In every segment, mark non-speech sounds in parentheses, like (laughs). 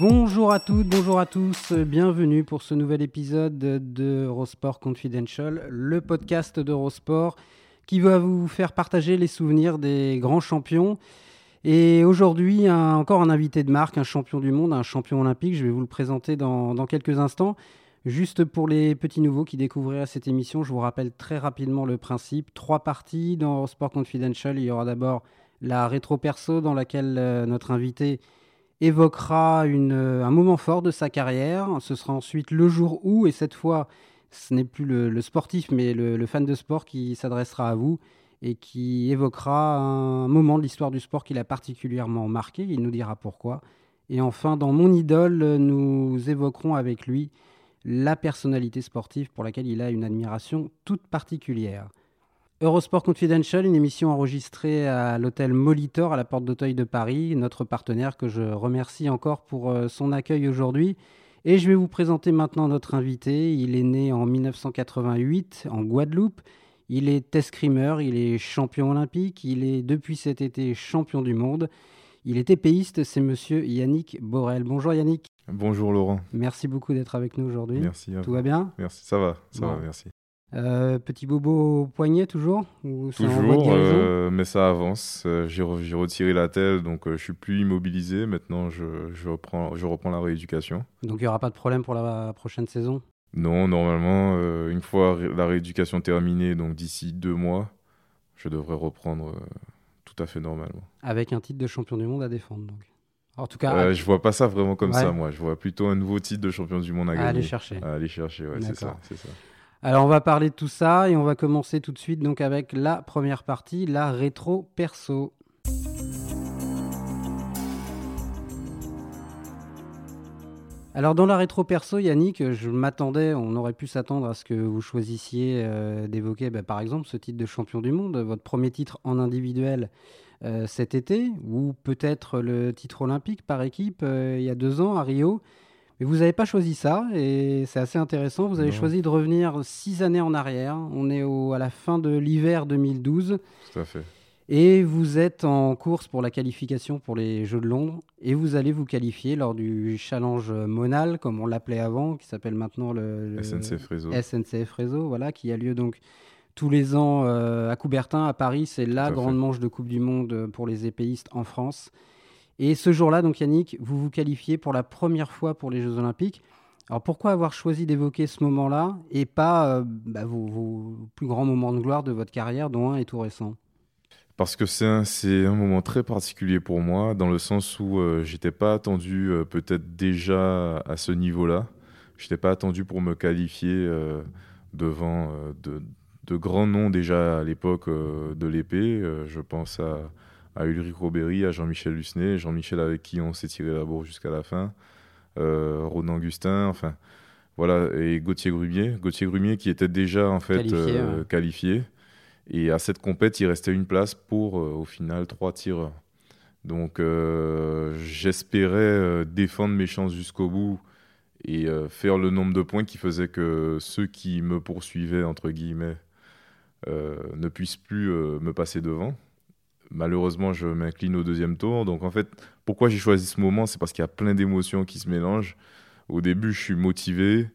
Bonjour à toutes, bonjour à tous, bienvenue pour ce nouvel épisode de Eurosport Confidential, le podcast d'Eurosport qui va vous faire partager les souvenirs des grands champions. Et aujourd'hui, encore un invité de marque, un champion du monde, un champion olympique. Je vais vous le présenter dans, dans quelques instants. Juste pour les petits nouveaux qui découvriraient cette émission, je vous rappelle très rapidement le principe. Trois parties dans Eurosport Confidential. Il y aura d'abord la rétro perso dans laquelle euh, notre invité évoquera euh, un moment fort de sa carrière. Ce sera ensuite le jour où, et cette fois, ce n'est plus le, le sportif, mais le, le fan de sport qui s'adressera à vous et qui évoquera un moment de l'histoire du sport qu'il a particulièrement marqué. Il nous dira pourquoi. Et enfin, dans Mon idole, nous évoquerons avec lui la personnalité sportive pour laquelle il a une admiration toute particulière. Eurosport Confidential, une émission enregistrée à l'hôtel Molitor à la porte d'Auteuil de Paris, notre partenaire que je remercie encore pour euh, son accueil aujourd'hui. Et je vais vous présenter maintenant notre invité. Il est né en 1988 en Guadeloupe. Il est escrimeur, il est champion olympique, il est depuis cet été champion du monde. Il est épéiste, c'est monsieur Yannick Borel. Bonjour Yannick, Bonjour Laurent, merci beaucoup d'être avec nous aujourd'hui. merci. à Tout va bien? Merci, ça va, ça Bon. va, merci. Euh, Petit bobo au poignet toujours Ou Toujours, euh, mais ça avance. Euh, J'ai re- j'ai retiré la telle, donc je suis plus immobilisé. Maintenant, je, je reprends, je reprends la rééducation. Donc il n'y aura pas de problème pour la prochaine saison? Non, normalement, une fois la rééducation terminée, donc d'ici deux mois, je devrais reprendre tout à fait normalement. avec un titre de champion du monde à défendre. Donc. En tout cas, Euh, je vois pas ça vraiment comme Ouais. ça, moi. Je vois plutôt un nouveau titre de champion du monde à à gagner. aller chercher. À aller chercher, ouais, c'est ça, ça. Alors on va parler de tout ça et on va commencer tout de suite donc avec la première partie, la rétro perso. Alors dans la rétro perso, Yannick, je m'attendais, on aurait pu s'attendre à ce que vous choisissiez euh, d'évoquer bah, par exemple ce titre de champion du monde, votre premier titre en individuel euh, cet été, ou peut-être le titre olympique par équipe euh, il y a deux ans à Rio. Mais vous n'avez pas choisi ça et c'est assez intéressant. Vous avez Non. choisi de revenir six années en arrière. On est au- à la fin de l'hiver 2012 Tout à fait. et vous êtes en course pour la qualification pour les Jeux de Londres et vous allez vous qualifier lors du challenge Monal, comme on l'appelait avant, qui s'appelle maintenant le, le SNCF Réseau. SNCF Réseau, voilà, qui a lieu donc tous les ans euh, à Coubertin, à Paris. C'est la grande fait. manche de Coupe du Monde pour les épéistes en France. Et ce jour-là, donc Yannick, vous vous qualifiez pour la première fois pour les Jeux Olympiques. Alors pourquoi avoir choisi d'évoquer ce moment-là et pas euh, bah, vos, plus grands moments de gloire de votre carrière, dont un est tout récent? Parce que c'est un, moment très particulier pour moi, dans le sens où euh, j'étais pas attendu euh, peut-être déjà à ce niveau-là. J'étais pas attendu pour me qualifier euh, devant de, de grands noms déjà à l'époque de l'épée. Je pense à, à Ulrich Robéry, à Jean-Michel Lucenay, Jean-Michel avec qui on s'est tiré la bourre jusqu'à la fin, euh, Ronan Augustin, enfin voilà, et Gauthier Grumier. Gauthier Grumier qui était déjà en fait Qualifié, euh, qualifié. Et à cette compète, il restait une place pour, euh, au final, trois tireurs. Donc, euh, j'espérais défendre mes chances jusqu'au bout et faire le nombre de points qui faisait que ceux qui me poursuivaient, entre guillemets, euh, ne puissent plus euh, me passer devant. Malheureusement, je m'incline au deuxième tour. Donc, en fait, pourquoi j'ai choisi ce moment C'est parce qu'il y a plein d'émotions qui se mélangent. Au début, je suis motivé,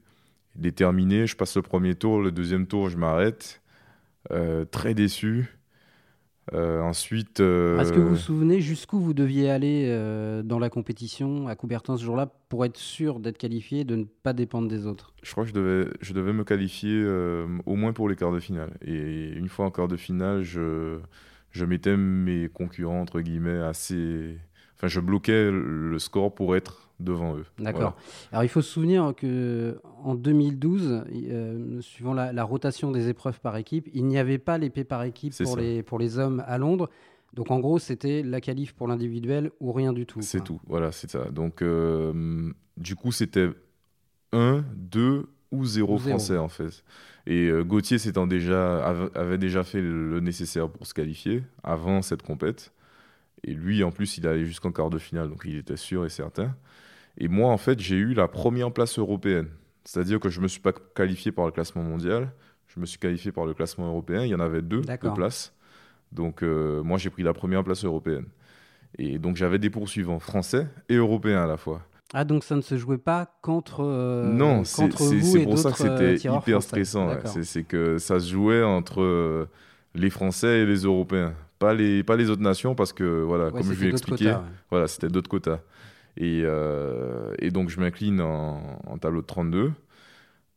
déterminé. Je passe le premier tour. Le deuxième tour, je m'arrête. Euh, très déçu. Euh, ensuite. euh, Est-ce que vous vous souvenez jusqu'où vous deviez aller euh, dans la compétition à Coubertin ce jour-là pour être sûr d'être qualifié et de ne pas dépendre des autres? Je crois que je devais, je devais me qualifier au moins pour les quarts de finale. Et une fois en quart de finale, je, je mettais mes concurrents, entre guillemets, assez. Enfin, je bloquais le score pour être devant eux. D'accord. Alors, il faut se souvenir que en 2012, euh, suivant la, rotation des épreuves par équipe, il n'y avait pas l'épée par équipe pour les, pour les hommes à Londres. Donc, en gros, c'était la qualif pour l'individuel ou rien du tout. C'est tout. Voilà, c'est ça. Donc, euh, du coup, c'était 1, 2 ou 0 français, en fait. Et euh, Gauthier déjà, avait déjà fait le nécessaire pour se qualifier avant cette compète. Et lui, en plus, il allait jusqu'en quart de finale, donc il était sûr et certain. Et moi, en fait, j'ai eu la première place européenne. C'est-à-dire que je ne me suis pas qualifié par le classement mondial, je me suis qualifié par le classement européen. Il y en avait deux, deux places. Donc, euh, moi, j'ai pris la première place européenne. Et donc, j'avais des poursuivants français et européens à la fois. Ah, donc ça ne se jouait pas contre. Euh, non, c'est pour ça que c'était euh, hyper stressant. C'est que ça se jouait entre les Français et les Européens. Pas les, pas les autres nations, parce que, voilà, comme je l'ai expliqué, voilà, c'était d'autres quotas. Et, euh, et, donc, je m'incline en, tableau de 32.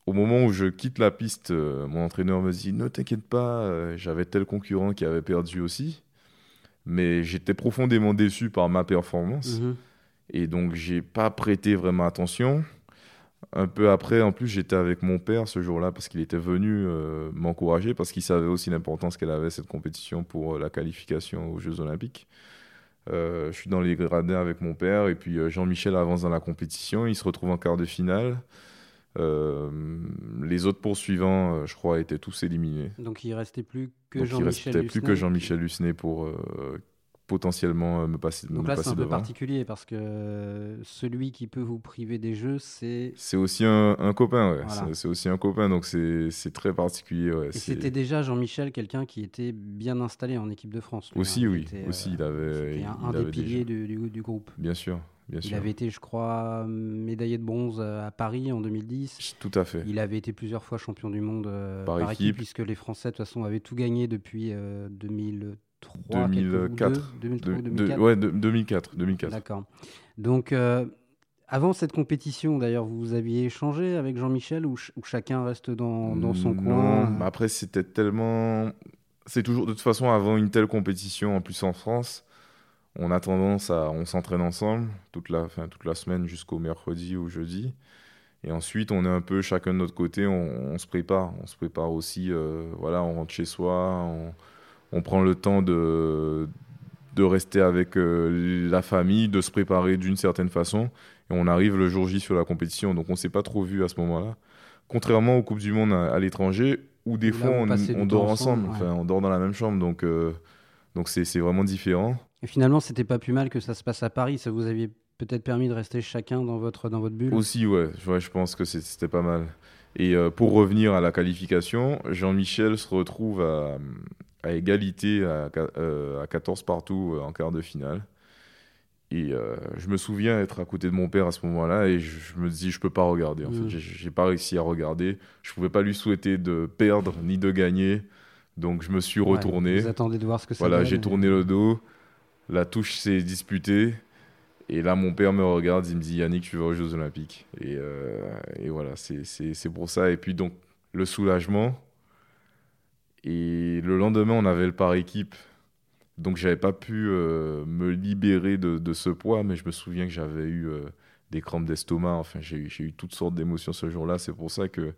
Au moment où je quitte la piste, euh, mon entraîneur me dit Ne t'inquiète pas, euh, j'avais tel concurrent qui avait perdu aussi. Mais j'étais profondément déçu par ma performance. Mhm. Et donc, j'ai pas prêté vraiment attention. Un peu après, en plus, j'étais avec mon père ce jour-là parce qu'il était venu m'encourager, parce qu'il savait aussi l'importance qu'elle avait cette compétition pour la qualification aux Jeux Olympiques. Euh, je suis dans les gradins avec mon père et puis euh, Jean-Michel avance dans la compétition. Il se retrouve en quart de finale. Euh, les autres poursuivants, je crois, étaient tous éliminés. Donc il restait plus que Jean-Michel Il restait plus que Jean-Michel Lucenay pour potentiellement me passer Donc là, c'est un peu particulier parce que celui qui peut vous priver des jeux, c'est. C'est aussi un, copain, ouais. C'est aussi un copain, donc c'est très particulier. Ouais. Et c'était déjà Jean-Michel, quelqu'un qui était bien installé en équipe de France. aussi, oui. aussi, il avait. un, des piliers du, du, groupe. Bien sûr. Bien il avait été, je crois, médaillé de bronze à Paris en 2010. Tout à fait. Il avait été plusieurs fois champion du monde par, équipe. puisque les Français, de toute façon, avaient tout gagné depuis 2003 2004. 2004. ouais, 2004. 2004. D'accord. Donc, euh, avant cette compétition, d'ailleurs, vous aviez échangé avec Jean-Michel ou, chacun reste dans, dans son coin Non, après, c'était tellement. C'est toujours, de toute façon, avant une telle compétition, en plus en France, on a tendance à. On s'entraîne ensemble toute la, fin, toute la semaine jusqu'au mercredi ou jeudi. Et ensuite, on est un peu chacun de notre côté, on, se prépare. On se prépare aussi, euh, voilà, on rentre chez soi, on, on prend le temps de, de rester avec euh, la famille, de se préparer d'une certaine façon. Et on arrive le jour J sur la compétition. Donc on ne s'est pas trop vu à ce moment-là. Contrairement aux Coupes du Monde à, l'étranger, où des fois on, dort ensemble, enfin, on dort dans la même chambre. Donc euh, donc c'est vraiment différent. Et finalement, c'était pas plus mal que ça se passe à Paris. Ça vous aviez peut-être permis de rester chacun dans votre, dans votre bulle? Aussi, ouais. ouais je pense que c'était pas mal. Et euh, pour revenir à la qualification, Jean-Michel se retrouve à, à égalité à, 14 euh, partout euh, en quart de finale. Et euh, je me souviens être à côté de mon père à ce moment-là et je, me dis je peux pas regarder. En fait, mm. j'ai pas réussi à regarder. Je pouvais pas lui souhaiter de perdre ni de gagner. Donc je me suis retourné. Vous attendez de voir ce que ça Voilà, j'ai tourné le dos. La touche s'est disputée. Et là, mon père me regarde, il me dit Yannick, tu vas aux Jeux Olympiques. Et, et voilà, c'est pour ça. Et puis donc le soulagement et le lendemain, on avait le par équipe. Donc, j'avais pas pu euh, me libérer de, ce poids, mais je me souviens que j'avais eu euh, des crampes d'estomac. Enfin, j'ai eu toutes sortes d'émotions ce jour-là. C'est pour ça que,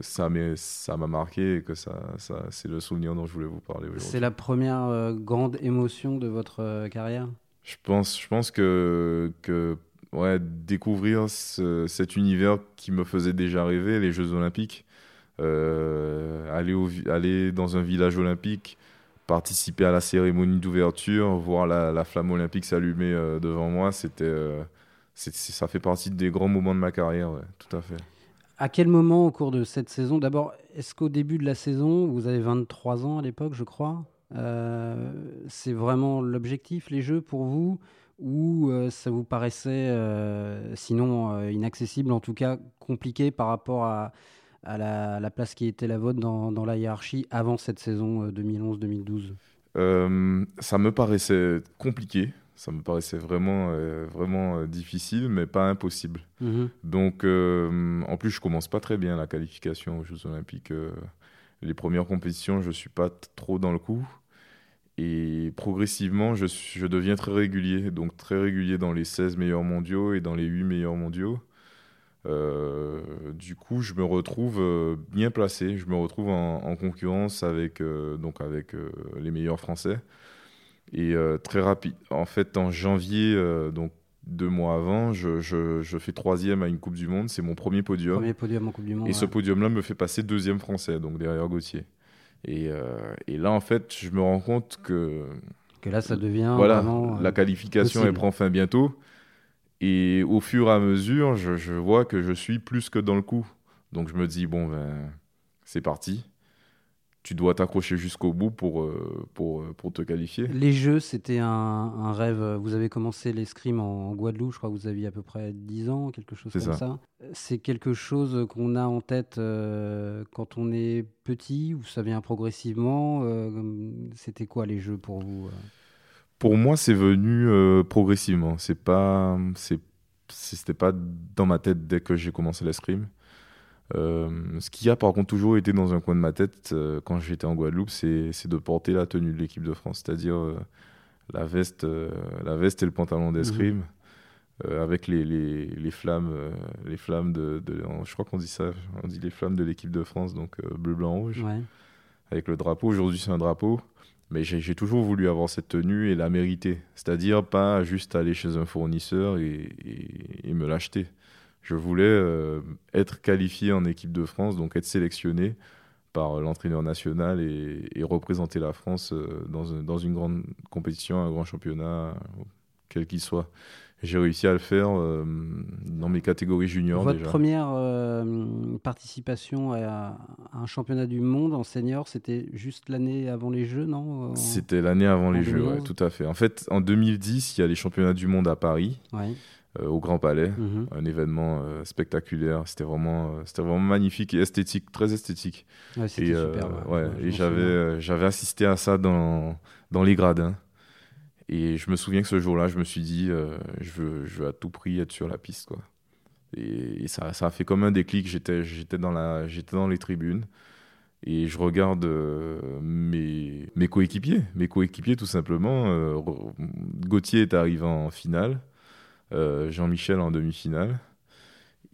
ça m'a marqué et que c'est le souvenir dont je voulais vous parler aujourd'hui. C'est la première euh, grande émotion de votre carrière? Je pense, je pense que, ouais, découvrir cet univers qui me faisait déjà rêver, les Jeux Olympiques, euh, aller, aller dans un village olympique, participer à la cérémonie d'ouverture, voir la, flamme olympique s'allumer euh, devant moi, c'était, euh, ça fait partie des grands moments de ma carrière, tout à fait. À quel moment au cours de cette saison D'abord, est-ce qu'au début de la saison, vous avez 23 ans à l'époque, je crois? C'est vraiment l'objectif, les Jeux, pour vous Ou ça vous paraissait, sinon inaccessible, en tout cas compliqué par rapport à, à la, place qui était la vôtre dans, la hiérarchie avant cette saison 2011-2012 euh, euh, Ça me paraissait compliqué. Ça me paraissait vraiment, euh, vraiment difficile, mais pas impossible. Mhm. Donc, en plus, je commence pas très bien la qualification aux Jeux Olympiques. Les premières compétitions, je suis pas trop dans le coup. Et progressivement, je, je, deviens très régulier, donc très régulier dans les 16 meilleurs mondiaux et dans les 8 meilleurs mondiaux. Euh, du coup, je me retrouve euh, bien placé, je me retrouve en, concurrence avec, euh, donc avec les meilleurs Français. Et très rapide, en fait, en janvier, donc deux mois avant, je, je, je, fais troisième à une Coupe du Monde, c'est mon premier podium. Premier podium en Coupe du Monde. Et ce podium-là me fait passer deuxième Français, donc derrière Gauthier. Et, et, là, en fait, je me rends compte que... Que là, ça devient voilà, la qualification, elle prend fin bientôt. Et au fur et à mesure, je, vois que je suis plus que dans le coup. Donc je me dis, bon, ben, c'est parti. Tu dois t'accrocher jusqu'au bout pour, euh, pour, euh, pour te qualifier. Les jeux, c'était un, rêve. Vous avez commencé l'escrime en, Guadeloupe, je crois que vous aviez à peu près 10 ans, quelque chose comme ça. C'est quelque chose qu'on a en tête euh, quand on est petit ou ça vient progressivement C'était quoi les jeux pour vous pour moi, c'est venu euh, progressivement. C'est pas, c'était pas dans ma tête dès que j'ai commencé l'escrime. Euh, ce qui a par contre toujours été dans un coin de ma tête euh, quand j'étais en Guadeloupe, c'est, de porter la tenue de l'équipe de France, c'est-à-dire la veste, la veste et le pantalon d'escrime. Avec les, les, les flammes, les flammes de, je crois qu'on dit ça, on dit les flammes de l'équipe de France, donc bleu, blanc, rouge, avec le drapeau. Aujourd'hui, c'est un drapeau. Mais j'ai toujours voulu avoir cette tenue et la mériter. C'est-à-dire pas juste aller chez un fournisseur et, me l'acheter. Je voulais euh, être qualifié en équipe de France, donc être sélectionné par l'entraîneur national et, représenter la France euh, dans, dans, une grande compétition, un grand championnat, quel qu'il soit. J'ai réussi à le faire euh, dans mes catégories juniors. Votre première euh, participation à, un championnat du monde en senior, c'était juste l'année avant les Jeux, non C'était l'année avant les Jeux, oui, tout à fait. En fait, en 2010, il y a les championnats du monde à Paris. Euh, au Grand Palais, mhm. un événement spectaculaire. C'était vraiment, c'était vraiment magnifique et esthétique, très esthétique. Ouais, c'était super. Ouais, et j'avais, j'avais assisté à ça dans, dans les gradins. Et je me souviens que ce jour-là, je me suis dit, euh, je, veux, je veux à tout prix être sur la piste. Quoi. Et, ça, ça, a fait comme un déclic. J'étais, j'étais, dans, la, j'étais dans les tribunes et je regarde euh, mes, mes coéquipiers. Mes coéquipiers, tout simplement. Euh, Gauthier est arrivé en finale, Jean-Michel en demi-finale.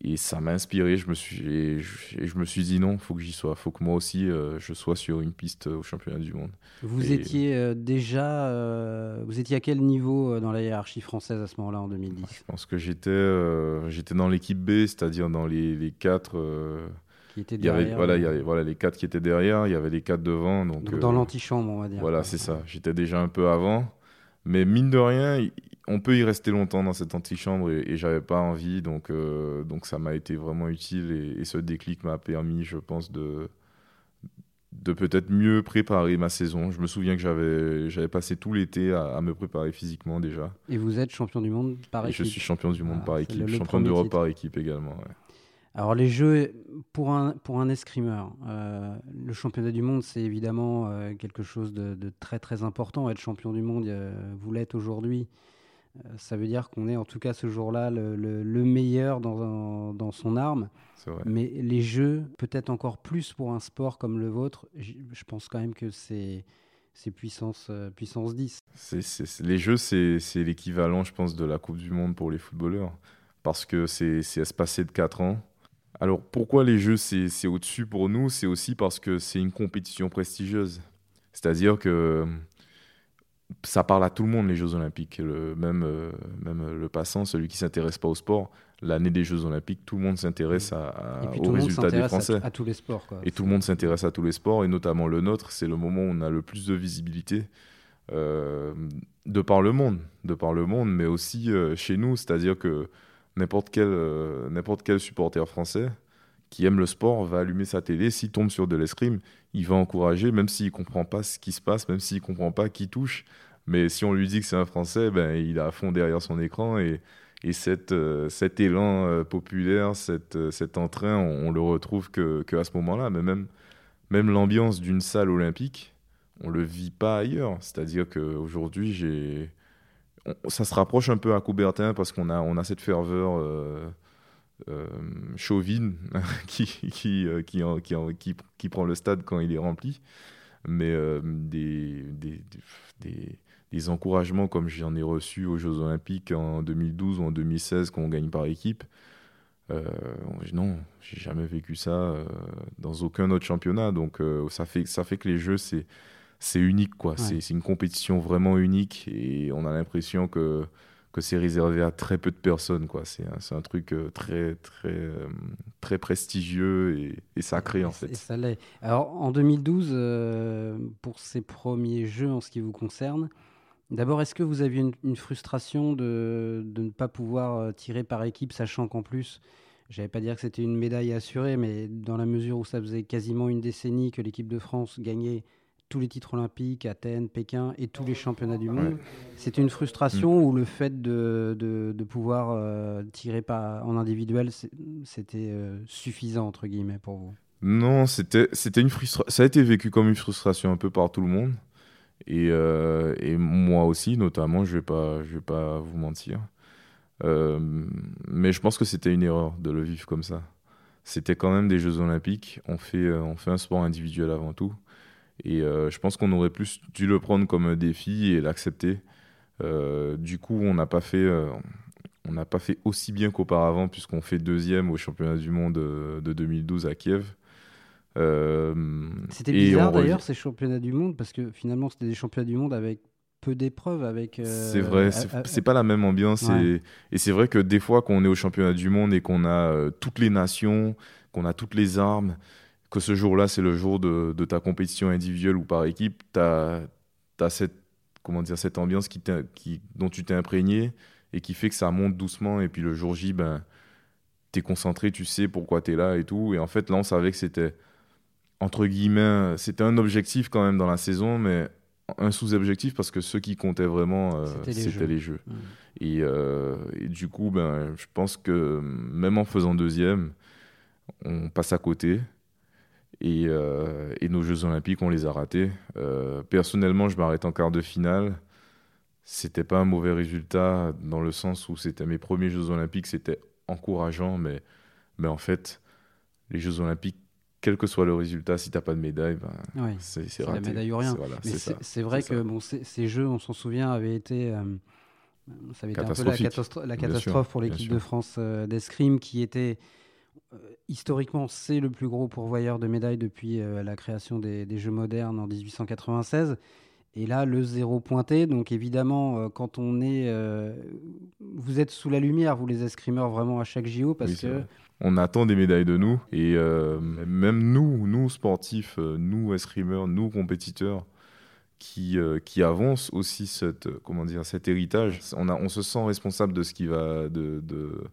Et ça m'a inspiré. Je me suis, et je, me suis dit non, faut que j'y sois. faut que moi aussi euh, je sois sur une piste au championnat du monde. Vous étiez euh, déjà, euh, vous étiez à quel niveau dans la hiérarchie française à ce moment-là en 2010 Je pense que j'étais, j'étais dans l'équipe B, c'est-à-dire dans les, les quatre. qui étaient derrière. voilà, il y avait voilà les quatre qui étaient derrière. Il y avait les quatre devant. Donc, dans l'antichambre, on va dire. Voilà, c'est ça. J'étais déjà un peu avant. Mais mine de rien, on peut y rester longtemps dans cette antichambre et, et j'avais pas envie, donc, euh, donc ça m'a été vraiment utile et, ce déclic m'a permis, je pense, de, de peut-être mieux préparer ma saison. Je me souviens que j'avais, j'avais passé tout l'été à, me préparer physiquement déjà. Et vous êtes champion du monde par équipe Je suis champion du monde ah, par équipe, champion d'Europe par équipe également. Alors les jeux, pour un, pour un escrimeur, euh, le championnat du monde, c'est évidemment euh, quelque chose de, de, très très important. Être champion du monde, vous l'êtes aujourd'hui. Euh, ça veut dire qu'on est en tout cas ce jour-là le, meilleur dans, dans, son arme. Mais les jeux, peut-être encore plus pour un sport comme le vôtre, je pense quand même que c'est puissance, euh, puissance 10. les jeux, c'est l'équivalent, je pense, de la Coupe du Monde pour les footballeurs. Parce que c'est espacé de 4 ans. Alors pourquoi les jeux, c'est au-dessus pour nous? C'est aussi parce que c'est une compétition prestigieuse. C'est-à-dire que ça parle à tout le monde, les Jeux Olympiques. Le, même, euh, même le passant, celui qui s'intéresse pas au sport, l'année des Jeux Olympiques, tout le monde s'intéresse à, aux résultats des Français. À, tous les sports. Et tout le monde s'intéresse à tous les sports, et notamment le nôtre. C'est le moment où on a le plus de visibilité euh, de par le monde, de par le monde, mais aussi euh, chez nous. C'est-à-dire que n'importe quel, n'importe quel supporter français qui aime le sport va allumer sa télé. S'il tombe sur de l'escrime, il va encourager, même s'il ne comprend pas ce qui se passe, même s'il ne comprend pas qui touche. Mais si on lui dit que c'est un Français, ben, il est à fond derrière son écran. Et, et cette, euh, cet élan euh, populaire, cette, euh, cet entrain, on, le retrouve que, que ce moment-là. Mais même, même l'ambiance d'une salle olympique, on ne le vit pas ailleurs. C'est-à-dire qu'aujourd'hui, j'ai... ça se rapproche un peu à Coubertin parce qu'on a, on a cette ferveur euh, chauvine (laughs) qui, qui, qui, qui, qui, prend le stade quand il est rempli. mais euh, des, des, des, des, encouragements comme j'en ai reçu aux Jeux Olympiques en 2012 ou en 2016 quand on gagne par équipe. Euh, non, j'ai jamais vécu ça euh, dans aucun autre championnat. Donc euh, ça, fait, ça fait que les Jeux, c'est c'est unique. quoi. Ouais. C'est une compétition vraiment unique et on a l'impression que que c'est réservé à très peu de personnes. quoi. C'est un, un, truc euh, très, très, euh, très prestigieux et, et sacré, et en fait. Ça. Alors, en 2012, euh, pour ces premiers jeux en ce qui vous concerne, d'abord, est-ce que vous aviez une, une frustration de, de, ne pas pouvoir tirer par équipe, sachant qu'en plus, je n'allais pas dire que c'était une médaille assurée, mais dans la mesure où ça faisait quasiment une décennie que l'équipe de France gagnait tous les titres olympiques, Athènes, Pékin et tous les championnats du monde. Ouais. C'était une frustration mmh. ou le fait de, de, de pouvoir euh, tirer par, en individuel, c'était euh, suffisant, entre guillemets, pour vous? Non, c'était une frustration. Ça a été vécu comme une frustration un peu par tout le monde. Et, euh, et moi aussi, notamment, je ne vais, pas, je vais pas vous mentir. Mais je pense que c'était une erreur de le vivre comme ça. C'était quand même des Jeux Olympiques. On fait, on fait un sport individuel avant tout. Et euh, je pense qu'on aurait plus dû le prendre comme un défi et l'accepter. Euh, du coup, on n'a pas fait, euh, on n'a pas fait aussi bien qu'auparavant puisqu'on fait deuxième au championnat du monde de 2012 à Kiev. c'était bizarre d'ailleurs ces championnats du monde parce que finalement c'était des championnats du monde avec peu d'épreuves avec. c'est vrai, c'est pas la même ambiance ouais. et, et c'est vrai que des fois quand on est au championnat du monde et qu'on a toutes les nations, qu'on a toutes les armes que ce jour-là, c'est le jour de, de, ta compétition individuelle ou par équipe, tu as, as, cette, comment dire, cette ambiance qui qui, dont tu t'es imprégné et qui fait que ça monte doucement. Et puis le jour J, ben, tu es concentré, tu sais pourquoi tu es là et tout. Et en fait, là, on savait que c'était, entre guillemets, c'était un objectif quand même dans la saison, mais un sous-objectif parce que ce qui comptait vraiment, euh, c'était les, les jeux. Mmh. Et, euh, et, du coup, ben, je pense que même en faisant deuxième, on passe à côté. Et, euh, et, nos Jeux Olympiques, on les a ratés. Euh, personnellement, je m'arrête en quart de finale. C'était pas un mauvais résultat dans le sens où c'était mes premiers Jeux Olympiques, c'était encourageant, mais, mais en fait, les Jeux Olympiques, quel que soit le résultat, si tu n'as pas de médaille, ben, oui, c'est raté. la médaille ou rien. Voilà, c'est vrai que bon, ces Jeux, on s'en souvient, avaient été. Euh, ça avait été un peu la, catastro la catastrophe sûr, pour l'équipe de France d'escrime qui était historiquement, c'est le plus gros pourvoyeur de médailles depuis euh, la création des, des, Jeux modernes en 1896. Et là, le zéro pointé. Donc évidemment, euh, quand on est, euh, vous êtes sous la lumière, vous les escrimeurs, vraiment à chaque JO, parce oui, que on attend des médailles de nous. Et euh, même nous, nous sportifs, nous escrimeurs, nous compétiteurs, qui, qui avancent aussi cette, comment dire, cet héritage. On, a, on se sent responsable de ce qui va de, de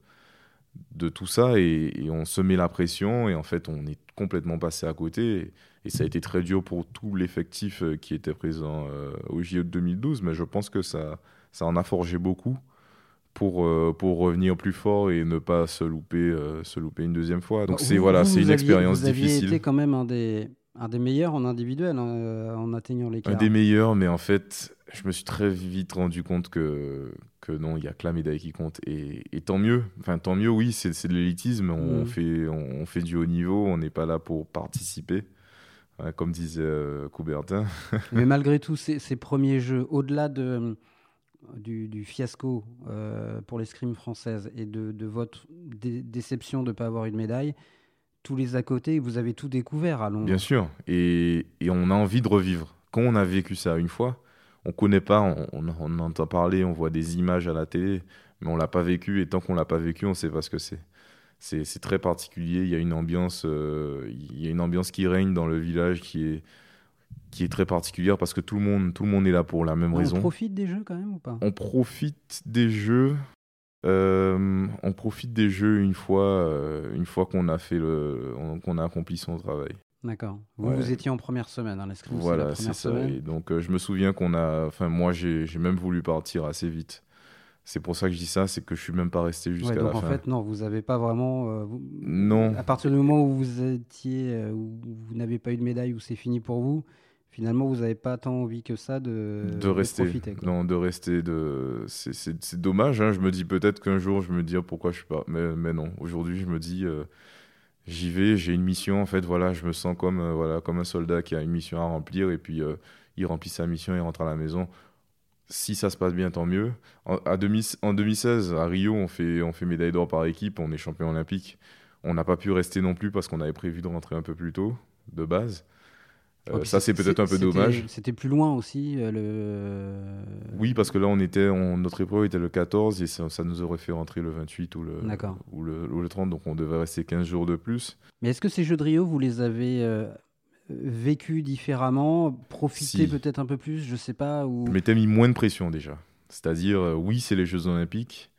de tout ça et, et, on se met la pression et en fait on est complètement passé à côté et, et ça a été très dur pour tout l'effectif qui était présent euh, au JO de 2012 mais je pense que ça, ça en a forgé beaucoup pour, euh, pour revenir plus fort et ne pas se louper, euh, se louper une deuxième fois. Donc c'est voilà, c'est une aviez, expérience vous aviez difficile. été quand même un des, un des meilleurs en individuel hein, en atteignant les un des meilleurs mais en fait je me suis très vite rendu compte que, que non, il n'y a que la médaille qui compte. Et, et, tant mieux. Enfin, tant mieux, oui, c'est de l'élitisme. On, mmh. fait, on, on, fait du haut niveau. On n'est pas là pour participer, hein, comme disait euh, Coubertin. (laughs) Mais malgré tout, ces, ces premiers jeux, au-delà de, du, du, fiasco euh, pour l'escrime française et de, de votre dé déception de ne pas avoir une médaille, tous les à côté, vous avez tout découvert à Londres. Bien sûr. Et, et on a envie de revivre. Quand on a vécu ça une fois, on connaît pas, on, on, on, entend parler, on voit des images à la télé, mais on l'a pas vécu et tant qu'on l'a pas vécu, on sait pas ce que c'est. C'est très particulier. Il y a une ambiance, euh, il y a une ambiance qui règne dans le village qui est qui est très particulière parce que tout le monde tout le monde est là pour la même on raison. On profite des jeux quand même ou pas? On profite des jeux. Euh, on profite des jeux une fois euh, une fois qu'on a fait le qu'on a accompli son travail. D'accord. Vous, ouais. vous étiez en première semaine, hein, l'escrime. Voilà, c'est ça. Et donc, euh, je me souviens qu'on a. Enfin, moi, j'ai même voulu partir assez vite. C'est pour ça que je dis ça, c'est que je suis même pas resté jusqu'à ouais, la en fin. En fait, non, vous n'avez pas vraiment. Euh, vous... Non. À partir du moment où vous étiez, euh, où vous n'avez pas eu de médaille, où c'est fini pour vous, finalement, vous n'avez pas tant envie que ça de, de rester. De profiter. Non, de rester. De... C'est dommage. Hein. Je me dis peut-être qu'un jour, je me dis pourquoi je suis pas. Mais, mais non. Aujourd'hui, je me dis. J'y vais, j'ai une mission en fait, voilà, je me sens comme euh, un soldat qui a une mission à remplir et puis euh, il remplit sa mission, il rentre à la maison. Si ça se passe bien, tant mieux. En, en 2016, à Rio, on fait, on fait médaille d'or par équipe, on est champion olympique. On n'a pas pu rester non plus parce qu'on avait prévu de rentrer un peu plus tôt, de base. Euh, ça, c'est peut-être un peu dommage. C'était plus loin aussi. Euh, le... Oui, parce que là, on était, notre épreuve était le 14 et ça, nous aurait fait rentrer le 28 ou le, ou le, ou, le, 30, donc on devait rester 15 jours de plus. Mais est-ce que ces Jeux de Rio, vous les avez euh, vécus différemment Profité peut-être un peu plus Je sais pas. Ou... Mais t'as mis moins de pression déjà. C'est-à-dire, oui, c'est les Jeux Olympiques,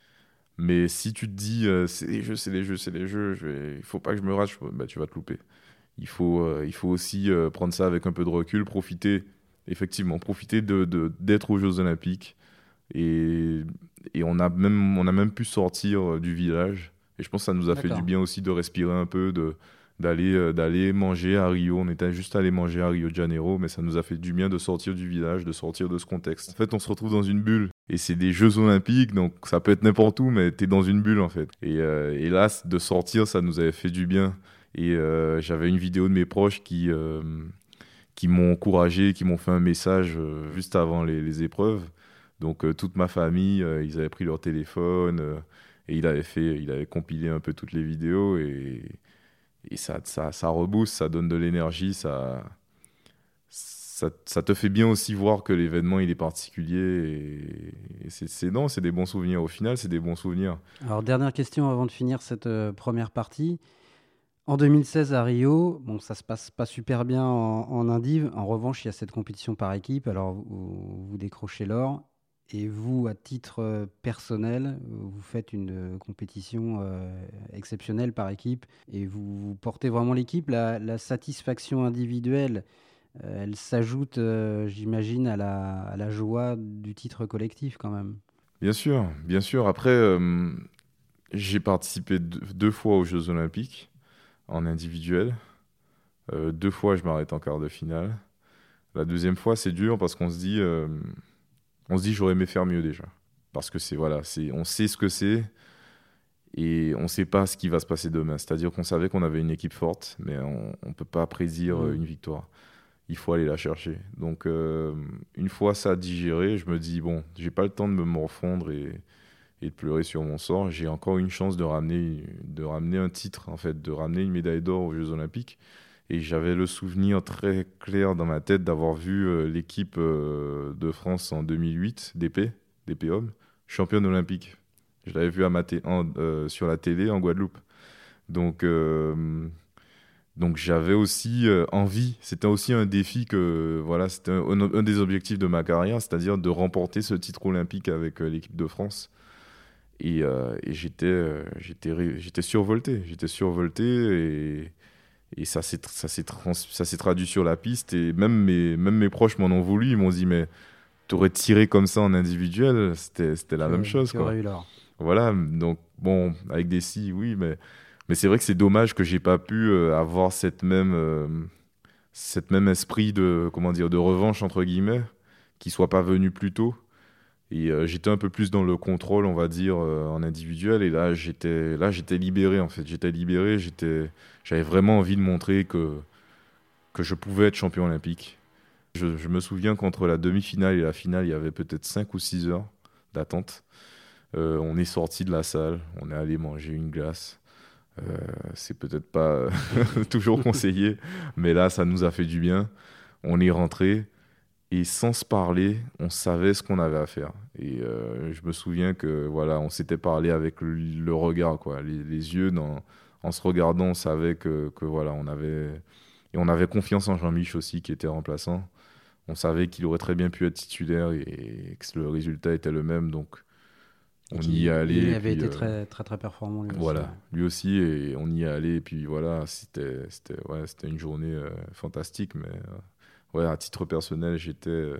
mais si tu te dis, c'est les Jeux, c'est les Jeux, c'est les Jeux, je vais... il faut pas que je me rate, bah, tu vas te louper il faut, euh, il faut aussi euh, prendre ça avec un peu de recul, profiter, effectivement, profiter d'être de, d'être aux Jeux Olympiques. Et, et, on, a même, on a même pu sortir euh, du village. Et je pense que ça nous a fait du bien aussi de respirer un peu, de, d'aller, d'aller manger à Rio. On était juste allé manger à Rio de Janeiro, mais ça nous a fait du bien de sortir du village, de sortir de ce contexte. En fait, on se retrouve dans une bulle. Et c'est des Jeux Olympiques, donc ça peut être n'importe où, mais tu es dans une bulle en fait. Et, et là, de sortir, ça nous avait fait du bien. Et euh, j'avais une vidéo de mes proches qui, euh, qui m'ont encouragé, qui m'ont fait un message euh, juste avant les, épreuves. Donc toute ma famille, ils avaient pris leur téléphone et il avait fait, il avait compilé un peu toutes les vidéos et, et ça, ça, ça ça donne de l'énergie, ça, ça, te fait bien aussi voir que l'événement il est particulier et, c'est non, c'est des bons souvenirs. Au final, c'est des bons souvenirs. Alors dernière question avant de finir cette première partie. En 2016 à Rio, bon, ça se passe pas super bien en, en Indive. En revanche, il y a cette compétition par équipe. Alors, vous, décrochez l'or. Et vous, à titre euh, personnel, vous faites une euh, compétition euh, exceptionnelle par équipe et vous, portez vraiment l'équipe. La, satisfaction individuelle, elle s'ajoute, j'imagine, à la, à la, joie du titre collectif quand même. Bien sûr, bien sûr. Après, j'ai participé deux fois aux Jeux Olympiques en individuel. Euh, deux fois, je m'arrête en quart de finale. La deuxième fois, c'est dur parce qu'on se dit, euh, on se dit, j'aurais aimé faire mieux déjà. Parce que c'est voilà, c'est, on sait ce que c'est et on ne sait pas ce qui va se passer demain. C'est-à-dire qu'on savait qu'on avait une équipe forte, mais on ne peut pas prédire mmh. une victoire. Il faut aller la chercher. Donc, euh, une fois ça digéré, je me dis, bon, j'ai pas le temps de me morfondre et, et de pleurer sur mon sort. J'ai encore une chance de ramener, de ramener un titre, en fait, de ramener une médaille d'or aux Jeux Olympiques. Et j'avais le souvenir très clair dans ma tête d'avoir vu euh, l'équipe euh, de France en 2008, d'épée, d'épée homme, championne olympique. Je l'avais vu euh, sur la télé en Guadeloupe. Donc, donc j'avais aussi envie, c'était aussi un défi que, voilà, c'était un, des objectifs de ma carrière, c'est-à-dire de remporter ce titre olympique avec l'équipe de France. Et, euh, j'étais, euh, j'étais, j'étais survolté. J'étais survolté et, et ça, s'est, ça, s'est ça s'est traduit sur la piste. Et même mes, même mes proches m'en ont voulu. Ils m'ont dit, mais tu aurais tiré comme ça en individuel, c'était, c'était la même chose. Quoi. Eu voilà, donc bon, avec des si, oui, mais, mais c'est vrai que c'est dommage que j'ai pas pu euh, avoir cette même, cette même esprit de, comment dire, de revanche, entre guillemets, qui soit pas venu plus tôt. Et euh, j'étais un peu plus dans le contrôle, on va dire, euh, en individuel. Et là, j'étais, là, j'étais libéré, en fait. J'étais libéré, j'étais, j'avais vraiment envie de montrer que, que je pouvais être champion olympique. Je, je me souviens qu'entre la demi-finale et la finale, il y avait peut-être 5 ou 6 heures d'attente. Euh, on est sorti de la salle, on est allé manger une glace. c'est peut-être pas (laughs) toujours (laughs) conseillé, mais là, ça nous a fait du bien. On est rentré. Et sans se parler, on savait ce qu'on avait à faire. Et euh, je me souviens que voilà, on s'était parlé avec le, regard, quoi, les, yeux. Dans, en se regardant, on savait que, que, voilà, on avait et on avait confiance en Jean-Mich aussi, qui était remplaçant. On savait qu'il aurait très bien pu être titulaire et, que le résultat était le même. Donc on y est allé. Il avait été euh, très, très très performant lui voilà, lui aussi et on y est allé. Et puis voilà, c'était c'était ouais, c'était une journée euh, fantastique, mais ouais, à titre personnel, j'étais euh,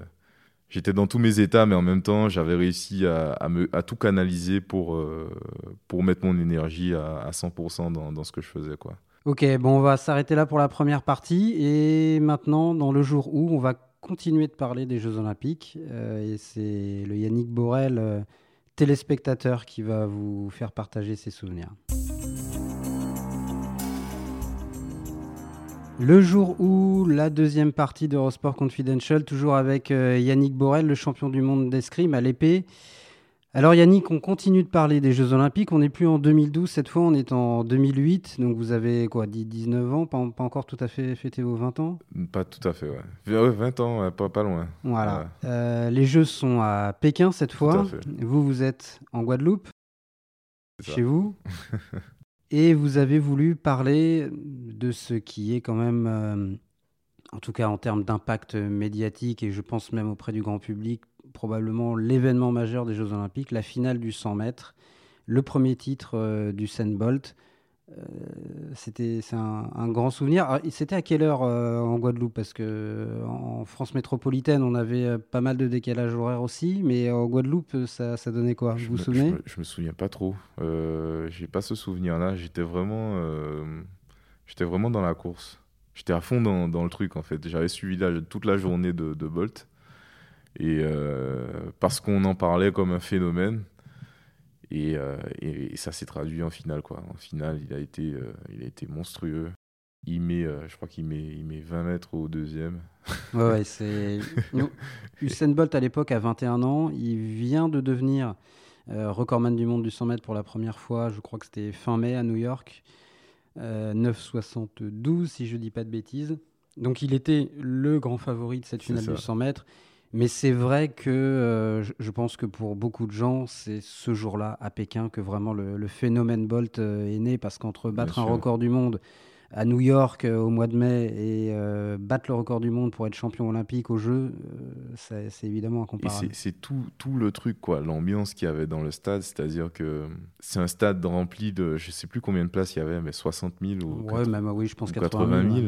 j'étais dans tous mes états, mais en même temps, j'avais réussi à, à, tout canaliser pour, euh, pour mettre mon énergie à, à 100% dans, dans, ce que je faisais. Quoi. Ok, bon, on va s'arrêter là pour la première partie. Et maintenant, dans le jour où, on va continuer de parler des Jeux Olympiques. Euh, et c'est le Yannick Borel, téléspectateur, qui va vous faire partager ses souvenirs. Le jour où la deuxième partie d'Eurosport Confidential, toujours avec euh, Yannick Borel, le champion du monde d'escrime à l'épée. Alors Yannick, on continue de parler des Jeux Olympiques. On n'est plus en 2012, cette fois on est en 2008. Donc vous avez quoi, 19 ans, pas, encore tout à fait fêté vos 20 ans? Pas tout à fait, ouais. 20 ans, pas, pas loin. Voilà. Euh, les Jeux sont à Pékin cette fois. Vous, vous êtes en Guadeloupe, chez vous. (laughs) Et vous avez voulu parler de ce qui est quand même, euh, en tout cas en termes d'impact médiatique, et je pense même auprès du grand public, probablement l'événement majeur des Jeux Olympiques, la finale du 100 mètres, le premier titre euh, du Bolt. Euh, c'était c'est un, grand souvenir. C'était à quelle heure euh, en Guadeloupe? Parce que en France métropolitaine, on avait pas mal de décalage horaire aussi, mais en Guadeloupe, ça, ça donnait quoi? Vous vous souvenez? je me, me, souviens pas trop. Euh, J'ai pas ce souvenir-là. J'étais vraiment, j'étais vraiment dans la course. J'étais à fond dans, dans, le truc en fait. J'avais suivi toute la journée de, de Bolt. Et euh, parce qu'on en parlait comme un phénomène. Et, euh, et, ça s'est traduit en finale. Quoi. En finale, il a été, euh, il a été monstrueux. Il met, je crois qu'il met, il met 20 mètres au deuxième. Ouais, ouais c'est. (laughs) Usain Bolt, à l'époque, a 21 ans. Il vient de devenir recordman du monde du 100 mètres pour la première fois. Je crois que c'était fin mai à New York. 9,72, si je dis pas de bêtises. Donc il était le grand favori de cette finale du 100 mètres. Mais c'est vrai que euh, je, pense que pour beaucoup de gens, c'est ce jour-là à Pékin que vraiment le, phénomène Bolt euh, est né parce qu'entre battre un record du monde à New York euh, au mois de mai et battre le record du monde pour être champion olympique aux Jeux, c'est évidemment incomparable. C'est tout, tout, le truc, quoi, l'ambiance qu'il y avait dans le stade, c'est-à-dire que c'est un stade rempli de, je sais plus combien de places il y avait, mais 60 000 ou ouais, même, oui, je pense 80 000.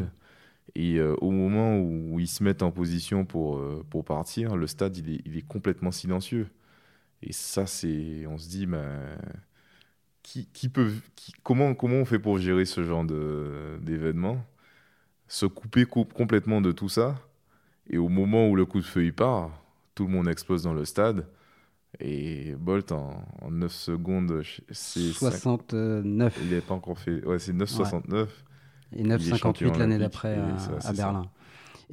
Et euh, au moment où ils se mettent en position pour, euh, pour partir, le stade, il est, il est, complètement silencieux. Et ça, c'est. On se dit, mais qui, qui peut, comment, comment on fait pour gérer ce genre d'événement? Se couper complètement de tout ça. Et au moment où le coup de feu il part, tout le monde explose dans le stade. Et Bolt, en, 9 secondes, c'est. 69. Il n'est pas encore fait. Ouais, c'est 9,69. Et 9,58 l'année d'après à, Berlin.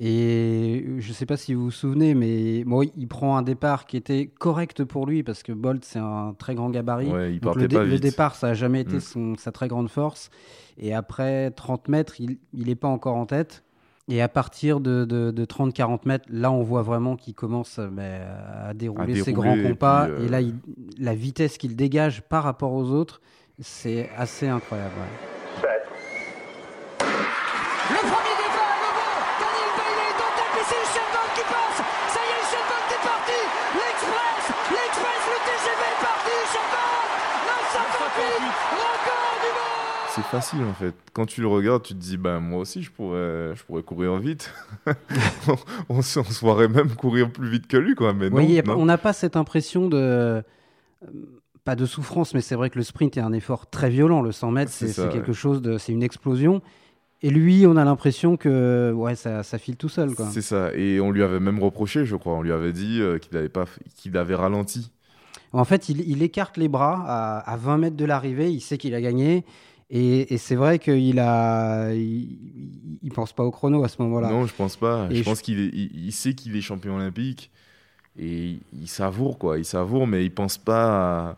Et je ne sais pas si vous vous souvenez, mais bon, il prend un départ qui était correct pour lui parce que Bolt, c'est un très grand gabarit. il Donc le, le, départ, ça n'a jamais été mm. son, sa très grande force. Et après 30 mètres, il n'est pas encore en tête. Et à partir de, de, 30-40 mètres, là, on voit vraiment qu'il commence ben, à, dérouler ses grands compas. Et, là, euh, la vitesse qu'il dégage par rapport aux autres, c'est assez incroyable. C'est facile en fait. Quand tu le regardes, tu te dis, bah, moi aussi, je pourrais, je pourrais courir vite. (laughs) on, se voirait même courir plus vite que lui, quoi. Mais non, on n'a pas cette impression de. Euh, pas de souffrance, mais c'est vrai que le sprint est un effort très violent. Le 100 mètres, c'est quelque chose de. C'est une explosion. Et lui, on a l'impression que ouais, ça, ça, file tout seul. C'est ça. Et on lui avait même reproché, je crois. On lui avait dit euh, qu'il avait, pas, qu'il avait ralenti. En fait, il, il, écarte les bras à, à 20 mètres de l'arrivée. Il sait qu'il a gagné. Et, c'est vrai qu'il a, il, pense pas au chrono à ce moment-là. Non, je pense pas. je, pense qu'il il, sait qu'il est champion olympique et il savoure quoi. Il savoure, mais il pense pas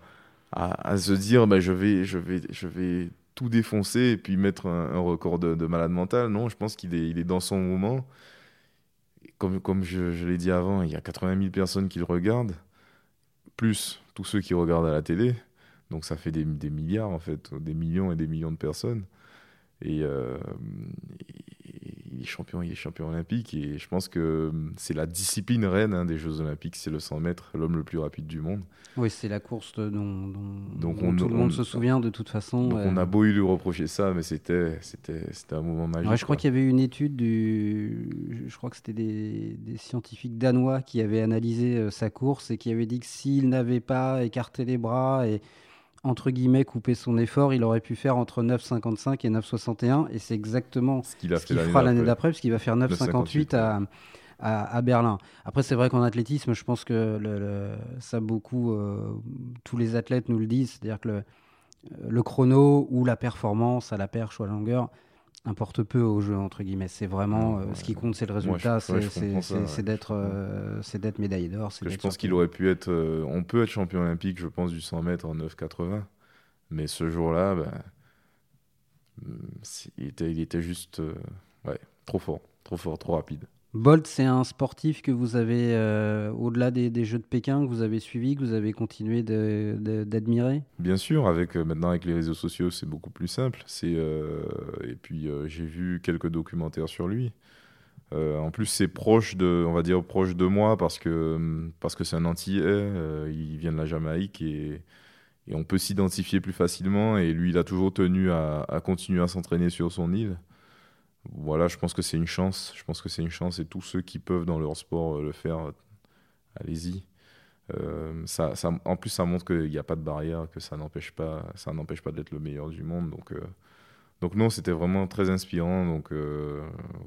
à, se dire, bah, je vais, je vais, je vais tout défoncer et puis mettre un, record de, malade mental. Non, je pense qu'il est, il est dans son moment. Comme, comme je, l'ai dit avant, il y a 80 000 personnes qui le regardent, plus tous ceux qui regardent à la télé. Donc ça fait des, milliards, en fait, des millions et des millions de personnes. Et, euh, il est champion, il est champion olympique. Et je pense que c'est la discipline reine hein, des Jeux olympiques, c'est le 100 mètres, l'homme le plus rapide du monde. Oui, c'est la course dont, donc tout le monde se souvient de toute façon. Donc on a beau lui reprocher ça, mais c'était un moment magique. je crois qu'il y avait une étude du, je crois que c'était des, des, scientifiques danois qui avaient analysé euh, sa course et qui avaient dit que s'il n'avait pas écarté les bras et entre guillemets, couper son effort, il aurait pu faire entre 9,55 et 9,61. Et c'est exactement ce qu'il fera l'année d'après, puisqu'il va faire 9,58 à, à, Berlin. Après, c'est vrai qu'en athlétisme, je pense que le, ça beaucoup, euh, tous les athlètes nous le disent, c'est-à-dire que le, le, chrono ou la performance à la perche ou à la longueur, importe peu au jeu, entre guillemets. C'est vraiment Ouais, euh, ce qui compte, c'est le résultat, ouais, c'est d'être euh, c'est d'être médaillé d'or. c'est Que je pense qu'il aurait pu être. euh, on peut être champion olympique, je pense, du 100 mètres en 9,80. Mais ce jour-là, ben, hum, c'est- il, était, il était juste euh, ouais, trop fort, trop fort, trop rapide. Bolt, c'est un sportif que vous avez, euh, au-delà des, Jeux de Pékin, que vous avez suivi, que vous avez continué d'admirer? Bien sûr, avec euh, maintenant avec les réseaux sociaux, c'est beaucoup plus simple. Euh, et puis j'ai vu quelques documentaires sur lui. En plus, c'est proche de, on va dire proche de moi parce que hum, parce que c'est un Antillais. il vient de la Jamaïque et on peut s'identifier plus facilement. Et lui, il a toujours tenu à continuer à s'entraîner sur son île. Voilà, je pense que c'est une chance. Je pense que c'est une chance et tous ceux qui peuvent dans leur sport euh, le faire, euh, allez-y. Euh, ça, ça- en plus, ça montre qu'il n'y a pas de barrière, que ça n'empêche pas, ça n'empêche pas d'être le meilleur du monde. Donc, donc non, c'était vraiment très inspirant. Donc,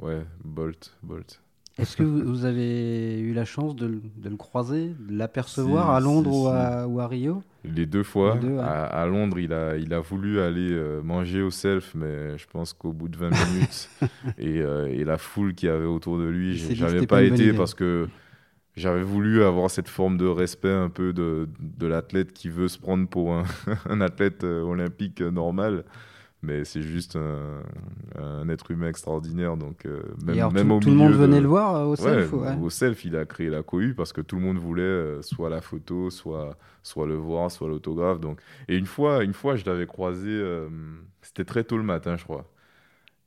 ouais, Bolt, Bolt. Est-ce que vous, vous avez eu la chance de, le- de le croiser, de l'apercevoir Si, à Londres si, ou, si. à, ou à Rio? Les deux fois, Les deux, ouais. à, à Londres, il a, il a voulu aller euh, manger au self, mais je pense qu'au bout de 20 (laughs) minutes, et, euh, et la foule qui avait autour de lui, que j'avais pas pas été parce que j'avais voulu avoir cette forme de respect un peu de, de l'athlète qui veut se prendre pour un, (laughs) un athlète euh, olympique normal. Mais c'est juste un, un être humain extraordinaire. Donc, euh, même, Et alors, même tout, au tout le monde venait de- le voir euh, au self Ouais, ouais. Au self, il a créé la cohue parce que tout le monde voulait euh, soit la photo, soit, soit le voir, soit l'autographe. Donc... Et une fois, une fois, je l'avais croisé, euh, c'était très tôt le matin, je crois.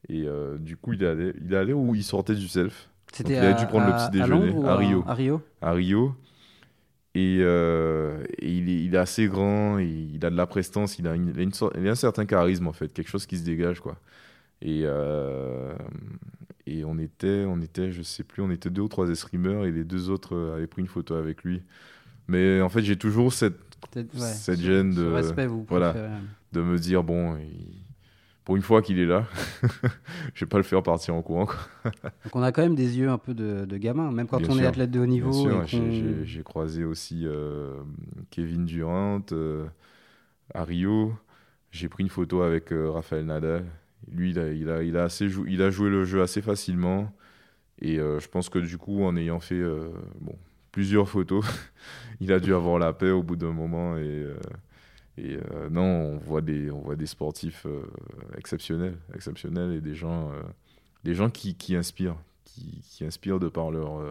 Et du coup, il est allé, il allé où il sortait du self, il avait à- dû prendre le petit déjeuner Rio. À Rio? À Rio. Et, euh, et il, est, il est assez grand, il, il a de la prestance, il a, une, il a une sorte- il a un certain charisme en fait, quelque chose qui se dégage quoi. Et, euh, et on était, on était, je sais plus, on était deux ou trois escrimeurs et les deux autres avaient pris une photo avec lui. Mais en fait, j'ai toujours cette, ouais, gêne de, respect, vous voilà. préférez. de me dire bon, il- pour une fois qu'il est là, (laughs) je vais pas le faire partir en courant. Donc on a quand même des yeux un peu de, de gamin, même quand Bien on est athlète de haut niveau. Bien sûr, j'ai- croisé aussi euh, Kevin Durant euh, à Rio. J'ai pris une photo avec euh, Rafael Nadal. Lui, il a, il, a, il, a assez jou- il a joué le jeu assez facilement. Et euh, je pense que du coup, en ayant fait bon, plusieurs photos, (laughs) il a dû avoir la paix au bout d'un moment. Et, et euh, non, on voit des, on voit des sportifs euh, exceptionnels, exceptionnels et des gens, euh, des gens qui, inspirent, qui, inspirent de par leur,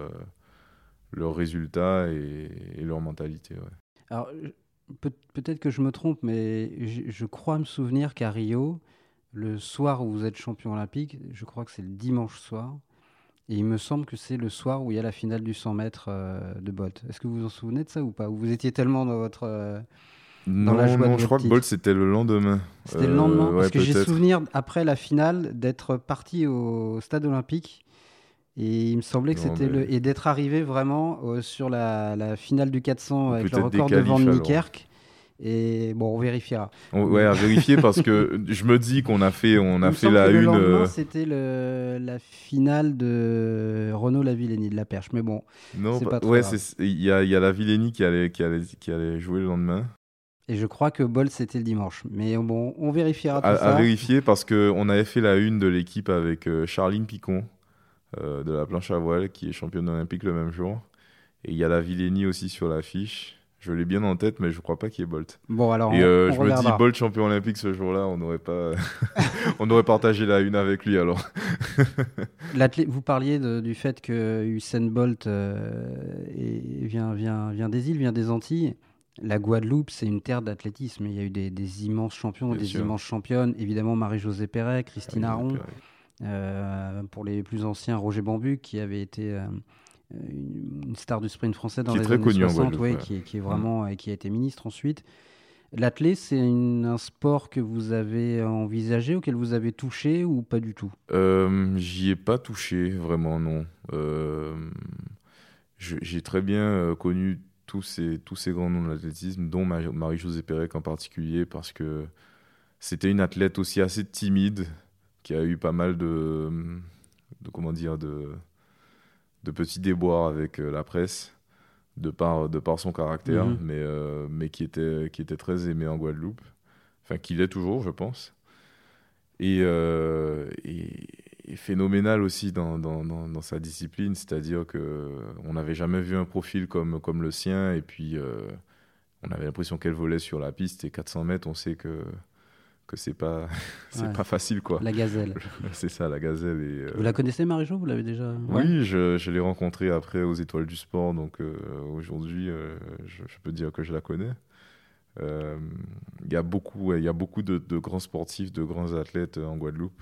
leurs résultats et, leur mentalité. Alors, peut-être que je me trompe, mais je, crois me souvenir qu'à Rio, le soir où vous êtes champion olympique, je crois que c'est le dimanche soir, et il me semble que c'est le soir où il y a la finale du 100 mètres de Bolt. Est-ce que vous vous en souvenez de ça ou pas? Ou vous étiez tellement dans votre... euh, Non, la joie je crois que. Bolt c'était le lendemain. C'était le Euh, lendemain Parce ouais, que j'ai souvenir, après la finale, d'être parti au stade olympique. Et il me semblait que c'était mais- le. Et d'être arrivé vraiment euh, sur la, la finale du 400 avec le record de Van. Niekerk. Et bon, on vérifiera. On- ouais, à vérifier (laughs) parce que je me dis qu'on a fait, on a fait la que le une. lendemain, euh, c'était la finale de Renaud Lavillenie de la Perche. Mais bon, non, c'est pas- pas trop ouais, il y a, il y a la Villénie qui allait, qui, allait, qui allait jouer le lendemain. Et je crois que Bolt, c'était le dimanche. Mais bon, on vérifiera tout À, ça. à vérifier parce qu'on avait fait la une de l'équipe avec euh, Charline Picon euh, de la planche à voile qui est championne olympique le même jour. Et il y a la Villénie aussi sur l'affiche. Je l'ai bien en tête, mais je crois pas qu'il y ait Bolt. Bon, alors, Et euh, on je me dis, Bolt champion olympique ce jour-là, on aurait pas, (laughs) (laughs) on aurait partagé la une avec lui alors. (laughs) Vous parliez de- du fait que Usain Bolt euh, vient, vient, vient des îles, vient des Antilles. La Guadeloupe, c'est une terre d'athlétisme. Il y a eu des, des immenses champions, Bien des sûr. immenses championnes. Évidemment, Marie-Josée Perret, Christine Ah, Aron. Euh, pour les plus anciens, Roger Bambu, qui avait été euh, une, une star du sprint français dans Qui les très années connu en 60, Guadeloupe, ouais, ouais. qui, est- qui est vraiment et qui a été ministre ensuite. L'athlé, c'est un sport que vous avez envisagé, auquel vous avez touché ou pas du tout? Euh, J'y ai pas touché, vraiment, non. J'ai très bien connu tous ces, tous ces grands noms de l'athlétisme, dont Ma- Marie-Josée Pérec en particulier, parce que c'était une athlète aussi assez timide, qui a eu pas mal de, de comment dire, de, de petits déboires avec euh, la presse, de par, de par son caractère, Mhm. mais, euh, mais qui, était, qui était très aimé en Guadeloupe, enfin, qu'il est toujours, je pense. et, euh, et, phénoménal aussi dans, dans, dans, sa discipline, c'est-à-dire que on n'avait jamais vu un profil comme, comme le sien, et puis on avait l'impression qu'elle volait sur la piste, et 400 mètres, on sait que que c'est pas (laughs) c'est pas facile quoi. La gazelle. (laughs) c'est ça la gazelle et euh, Vous la connaissez Marie-Jo Vous l'avez déjà Oui, je, je l'ai rencontrée après aux Étoiles du Sport donc euh, aujourd'hui euh, je, peux dire que je la connais. Il y a beaucoup il y a beaucoup de, de, grands sportifs, de grands athlètes en Guadeloupe.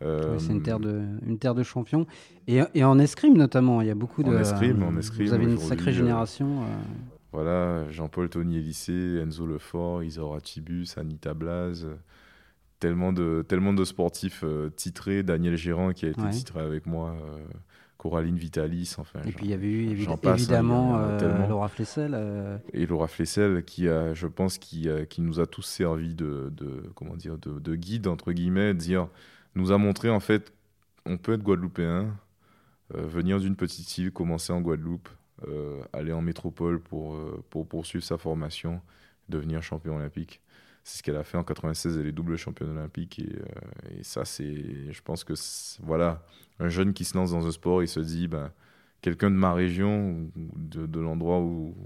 C'est une terre de une terre de champions et, et en escrime notamment, il y a beaucoup de en escrime, en escrime, Vous avez une sacrée génération voilà, Jean-Paul Tony Élysée, Enzo Lefort, Isaura Tibus, Anita Blaz, tellement de, tellement de sportifs euh, titrés, Daniel Gérand qui a été titré avec moi, euh, Coraline Vitalis, enfin. Et puis il y avait eu évidemment euh, Laura Flessel. Et Laura Flessel qui a, je pense, qui, qui nous a tous servi de, de comment dire, de, de, guide entre guillemets, dire, nous a montré en fait, on peut être guadeloupéen, venir d'une petite île, commencer en Guadeloupe, euh, aller en métropole pour, euh, pour poursuivre sa formation, devenir champion olympique. C'est ce qu'elle a fait en 96, elle est double championne olympique. Et, euh, ça, c'est, je pense que voilà, un jeune qui se lance dans un sport, il se dit, ben, quelqu'un de ma région, de, de l'endroit où,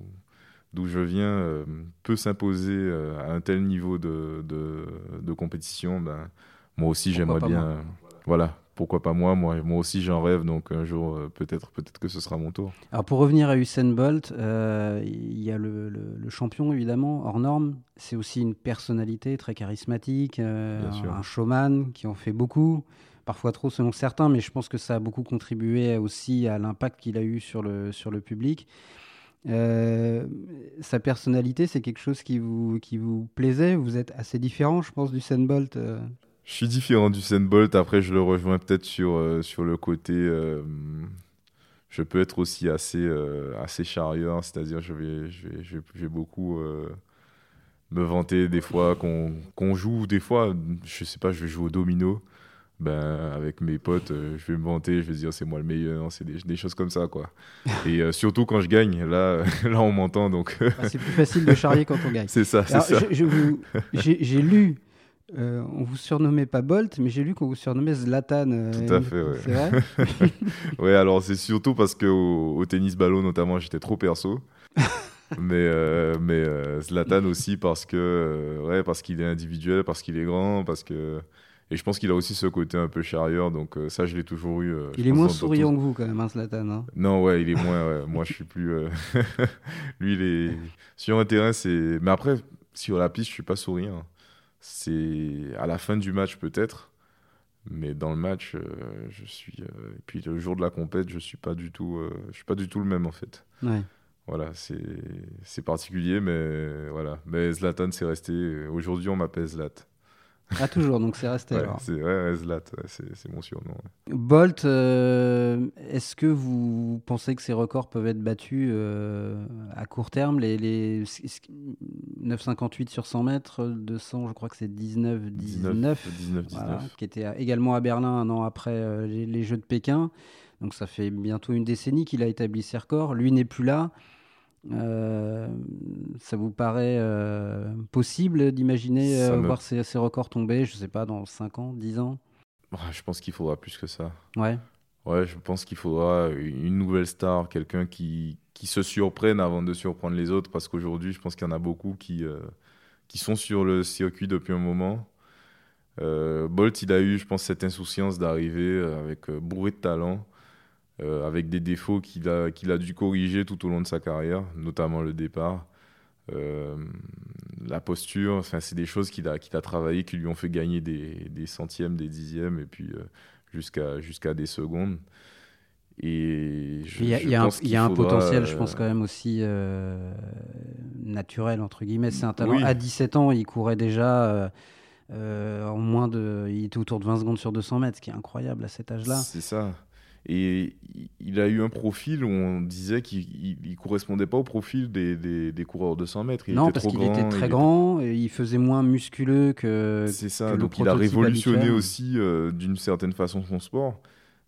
d'où je viens, peut s'imposer à un tel niveau de, de, de compétition, ben, moi aussi j'aimerais bien. Voilà, pourquoi pas moi, moi Moi aussi, j'en rêve, donc un jour, euh, peut-être peut-être que ce sera mon tour. Alors, pour revenir à Usain Bolt, euh, il y a le, le, champion, évidemment, hors norme. C'est aussi une personnalité très charismatique, euh, un showman qui en fait beaucoup, parfois trop selon certains, mais je pense que ça a beaucoup contribué aussi à l'impact qu'il a eu sur le, sur le public. sa personnalité, c'est quelque chose qui vous, qui vous plaisait? Vous êtes assez différent, je pense, d'Usain Bolt je suis différent du Bolt. Après, je le rejoins peut-être sur, euh, sur le côté. Euh, je peux être aussi assez, euh, assez charieur, c'est-à-dire je vais, je vais, je vais, beaucoup me vanter des fois qu'on joue. Des fois, je sais pas, je vais jouer au domino. Ben, avec mes potes, je vais me vanter, je vais dire c'est moi le meilleur, c'est des, des, choses comme ça quoi. (laughs) Et surtout quand je gagne, là, (laughs) là on m'entend donc. Ah, c'est plus facile de charrier quand on gagne. (laughs) C'est ça, c'est ça. J'ai lu euh, on vous surnommait pas Bolt, mais j'ai lu qu'on vous surnommait Zlatan. Euh, Tout à fait, ouais. C'est vrai (laughs) Ouais, alors c'est surtout parce qu'au au tennis ballon, notamment, j'étais trop perso. (laughs) mais euh, mais Zlatan aussi parce que ouais parce qu'il est individuel, parce qu'il est grand, parce que et je pense qu'il a aussi ce côté un peu charieur, donc ça je l'ai toujours eu. il est moins souriant que vous quand même, hein, Zlatan. Hein. non ouais, il est moins. (laughs) moi je suis plus. Lui il est sur un terrain c'est, mais après sur la piste je suis pas souriant c'est à la fin du match peut-être, mais dans le match, euh, je suis. Euh, et puis le jour de la compète, je suis pas du tout, euh, je suis pas du tout le même en fait. Voilà, c'est particulier, mais voilà. Mais Zlatan, c'est resté. Aujourd'hui, on m'appelle Zlat. Ah, toujours, donc c'est resté alors. C'est ouais, Zlat, c'est mon surnom. Bolt, euh, est-ce que vous pensez que ces records peuvent être battus euh, à court terme? Les, les 9,58 sur 100 mètres, 200, je crois que c'est 19, 19, 19, qui était également à Berlin un an après euh, les, les, Jeux de Pékin. Donc ça fait bientôt une décennie qu'il a établi ces records. Lui n'est plus là. Euh, ça vous paraît euh, possible d'imaginer euh, voir ces, records tomber, je sais pas, dans 5 ans, 10 ans? Je pense qu'il faudra plus que ça. Ouais. Ouais, je pense qu'il faudra une nouvelle star, quelqu'un qui, qui se surprenne avant de surprendre les autres, parce qu'aujourd'hui, je pense qu'il y en a beaucoup qui, qui sont sur le circuit depuis un moment. Bolt, il a eu, je pense, cette insouciance d'arriver avec bourré de talent. Euh, avec des défauts qu'il a, qu'il a dû corriger tout au long de sa carrière, notamment le départ. Euh, la posture, enfin, c'est des choses qu'il a, qu'il a travaillé, qui lui ont fait gagner des, des centièmes, des dixièmes, et puis euh, jusqu'à, jusqu'à des secondes. Et il y a, y a, un, y a un, potentiel, je pense, quand même aussi naturel, entre guillemets. C'est un talent. À 17 ans, il courait déjà. en moins de, il était autour de 20 secondes sur 200 mètres, ce qui est incroyable à cet âge-là. C'est ça. Et il a eu un profil où on disait qu'il ne correspondait pas au profil des, des, coureurs de 100 mètres. Il non, parce qu'il était très grand, et il faisait moins musculeux que. C'est ça, donc il a révolutionné aussi euh, d'une certaine façon son sport.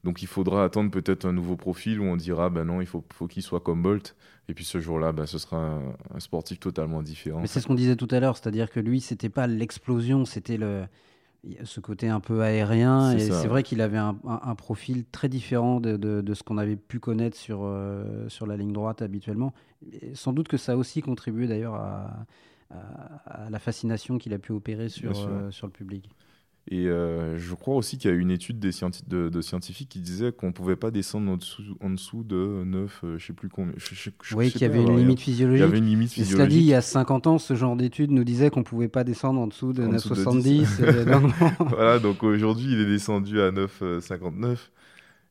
Donc il faudra attendre peut-être un nouveau profil où on dira ben non, il faut, faut qu'il soit comme Bolt. Et puis ce jour-là, ben, ce sera un, sportif totalement différent. Mais c'est ce qu'on disait tout à l'heure, c'est-à-dire que lui, c'était pas l'explosion, c'était le ce côté un peu aérien. C'est Et c'est vrai qu'il avait un, un- un profil très différent de, de- de ce qu'on avait pu connaître sur, euh, sur la ligne droite habituellement. Et sans doute que ça a aussi contribué d'ailleurs à, à- à la fascination qu'il a pu opérer sur, euh, sur le public. Et euh, je crois aussi qu'il y a une étude des scienti- de, de scientifiques qui disait qu'on ne pouvait pas descendre en dessous, en dessous de 9, euh, je sais plus combien. Je, je- je- Oui, qu'il y avait une limite Il y physiologique. avait une limite Mais cela dit, il physiologique. y a 50 ans, ce genre d'études nous disait qu'on pouvait pas descendre en dessous de En dessous de 9,70. et donc, voilà, donc aujourd'hui, il est descendu à 9,59.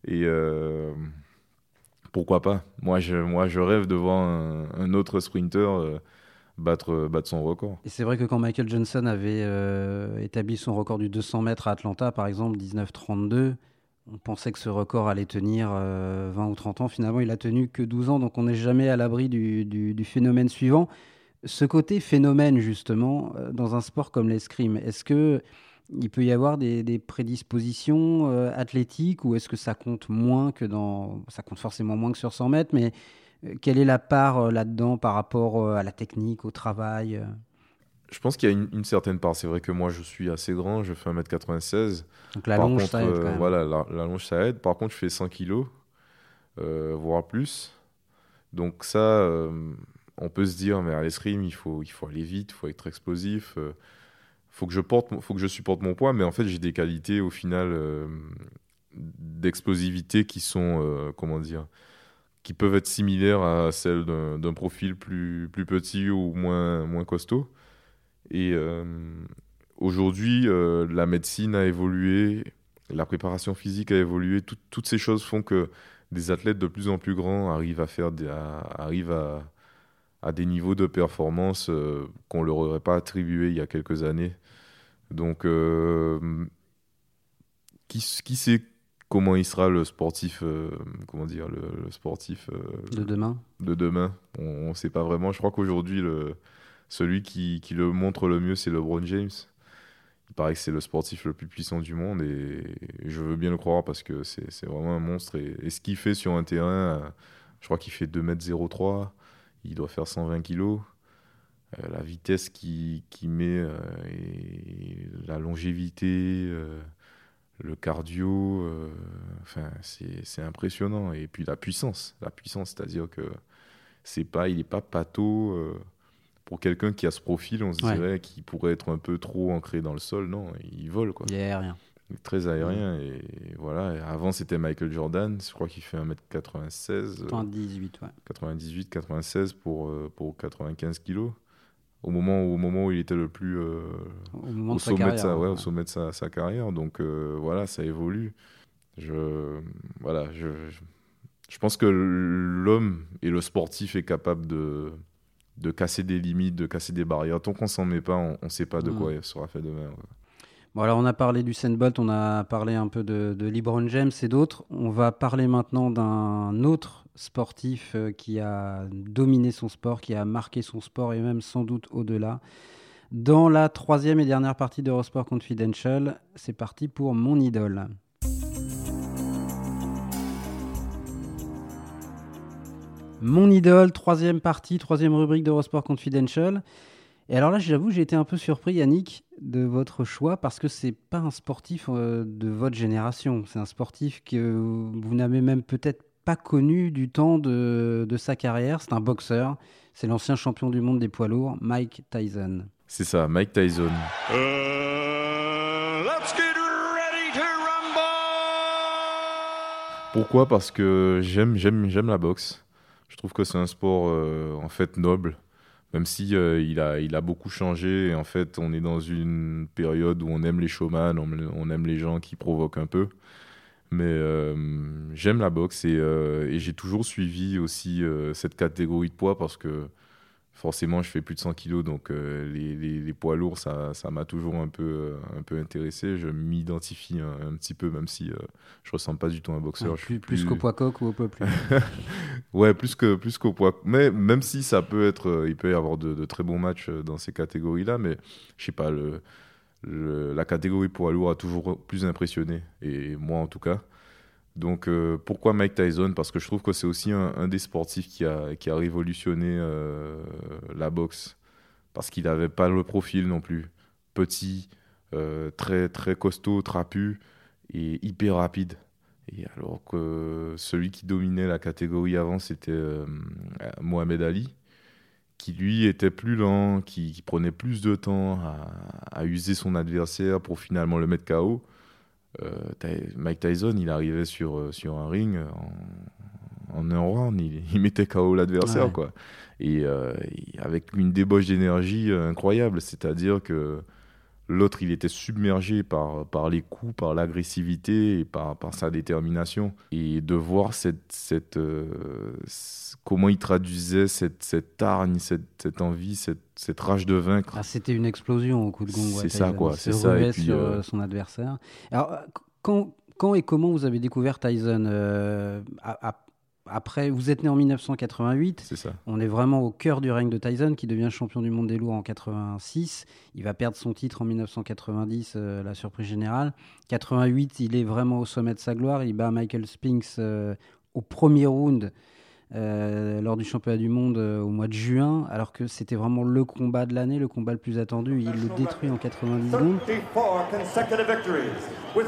Et euh, pourquoi pas? Moi je, moi, je rêve de voir un, un autre sprinter euh, battre, battre son record. Et c'est vrai que quand Michael Johnson avait euh, établi son record du 200 mètres à Atlanta, par exemple, 19,32, on pensait que ce record allait tenir euh, 20 ou 30 ans. Finalement, il a tenu que 12 ans, donc on n'est jamais à l'abri du, phénomène suivant. Ce côté phénomène, justement, euh, dans un sport comme l'escrime, est-ce que il peut y avoir des, prédispositions euh, athlétiques ou est-ce que ça compte moins que dans... Ça compte forcément moins que sur 100 mètres, mais euh, quelle est la part euh, là-dedans par rapport euh, à la technique, au travail euh? Je pense qu'il y a une, une certaine part. C'est vrai que moi, je suis assez grand, je fais 1m96. Donc la Par longe, contre, ça aide euh, quand même. voilà, la, la longe, ça aide. Par contre, je fais 100 kilos, euh, voire plus. Donc ça, euh, on peut se dire, mais à l'escrime, il faut, il faut aller vite, il faut être explosif. euh, faut que je porte, faut que je supporte mon poids, mais en fait, j'ai des qualités au final euh, d'explosivité qui sont, euh, comment dire, qui peuvent être similaires à celles d'un profil plus, plus petit ou moins, moins costaud. Et euh, aujourd'hui, euh, la médecine a évolué, la préparation physique a évolué. Tout- toutes ces choses font que des athlètes de plus en plus grands arrivent à faire des, arrivent à, à des niveaux de performance euh, qu'on leur aurait pas attribués il y a quelques années. Donc, qui, qui sait comment il sera le sportif, euh, comment dire, le, le sportif euh, de demain. de demain. On ne sait pas vraiment. Je crois qu'aujourd'hui, le, celui qui, qui le montre le mieux, c'est LeBron James. Il paraît que c'est le sportif le plus puissant du monde et je veux bien le croire parce que c'est vraiment un monstre. Et, et ce qu'il fait sur un terrain, euh, je crois qu'il fait 2m03, il doit faire 120 kg. la vitesse qu'il qu'il met, euh, et la longévité, euh, le cardio, euh, enfin, c'est impressionnant. Et puis la puissance, la puissance, c'est-à-dire que c'est pas, il n'est pas pâteau. euh, pour quelqu'un qui a ce profil, on se Ouais. dirait qu'il pourrait être un peu trop ancré dans le sol. Non, il vole, quoi. Il y a rien. Il est très aérien. Et voilà. Et avant, c'était Michael Jordan. Je crois qu'il fait 1m96. euh, 18, ouais. 98, 96 pour, euh, pour 95 kilos. Au moment, où, au moment où il était le plus euh, Au moment au de sa sommet, carrière. de sa, ouais, ouais. au sommet de sa, sa carrière. Donc euh, voilà, ça évolue. Je, voilà, je, je, pense que l'homme et le sportif est capable de, de casser des limites, de casser des barrières. Tant qu'on s'en met pas, on ne sait pas de quoi il sera fait demain. ouais. Bon, alors on a parlé du Bolt, on a parlé un peu de, de LeBron James et d'autres. On va parler maintenant d'un autre sportif euh, qui a dominé son sport, qui a marqué son sport et même sans doute au-delà. Dans la troisième et dernière partie d'Eurosport Confidential, c'est parti pour mon idole. Mon idole, troisième partie, troisième rubrique d'Eurosport Confidential. Et alors là, j'avoue, j'ai été un peu surpris, Yannick, de votre choix parce que c'est pas un sportif euh, de votre génération. C'est un sportif que vous n'avez même peut-être pas connu du temps de, de sa carrière. C'est un boxeur. C'est l'ancien champion du monde des poids lourds, Mike Tyson. C'est ça, Mike Tyson. Uh, let's get ready to rumble! Pourquoi? Parce que j'aime, j'aime, j'aime la boxe. Je trouve que c'est un sport euh, en fait noble, même si euh, il a, il a beaucoup changé. Et en fait, on est dans une période où on aime les showman, on, on aime les gens qui provoquent un peu. Mais euh, j'aime la boxe et, euh, et j'ai toujours suivi aussi euh, cette catégorie de poids parce que forcément, je fais plus de 100 kilos, donc les, les- les poids lourds, ça ça m'a toujours un peu, un peu intéressé. Je m'identifie un, un petit peu, même si je ressemble pas du tout à un boxeur. Ouais, je plus, suis plus qu'au poids coq ou au poids plume. (laughs) Ouais, plus que plus qu'au poids. Mais même si ça peut être, il peut y avoir de, de très bons matchs dans ces catégories-là, mais je sais pas, le, la catégorie poids lourd a toujours plus impressionné, et moi en tout cas. Donc euh, pourquoi Mike Tyson? Parce que je trouve que c'est aussi un, des sportifs qui a, qui a révolutionné euh, la boxe. Parce qu'il n'avait pas le profil non plus. Petit, euh, très, très costaud, trapu et hyper rapide. Et alors que celui qui dominait la catégorie avant, c'était Mohamed Ali, qui lui était plus lent, qui, qui prenait plus de temps à, à user son adversaire pour finalement le mettre KO. Euh, Mike Tyson, il arrivait sur, euh, sur un ring en, en un round, il, il mettait KO l'adversaire, Ouais. quoi. Et, euh, et avec une débauche d'énergie incroyable, c'est-à-dire que l'autre, il était submergé par, par les coups, par l'agressivité et par, par sa détermination. Et de voir cette, cette, euh, comment il traduisait cette, cette hargne, cette, cette envie, cette, cette rage de vaincre. Ah, C'était une explosion au coup de gong. ouais, C'est ça, quoi, Il c'est ça, et ruait puis, sur euh, euh, son adversaire. Alors, euh, quand, quand et comment vous avez découvert Tyson euh, a- Après, vous êtes né en 1988. C'est ça. On est vraiment au cœur du règne de Tyson, qui devient champion du monde des lourds en 86. Il va perdre son titre en 1990, euh, la surprise générale. 88, il est vraiment au sommet de sa gloire. Il bat Michael Spinks euh, au premier round euh, lors du championnat du monde euh, au mois de juin, alors que c'était vraiment le combat de l'année, le combat le plus attendu. Il le détruit en 90 secondes. 34 consecutive victories with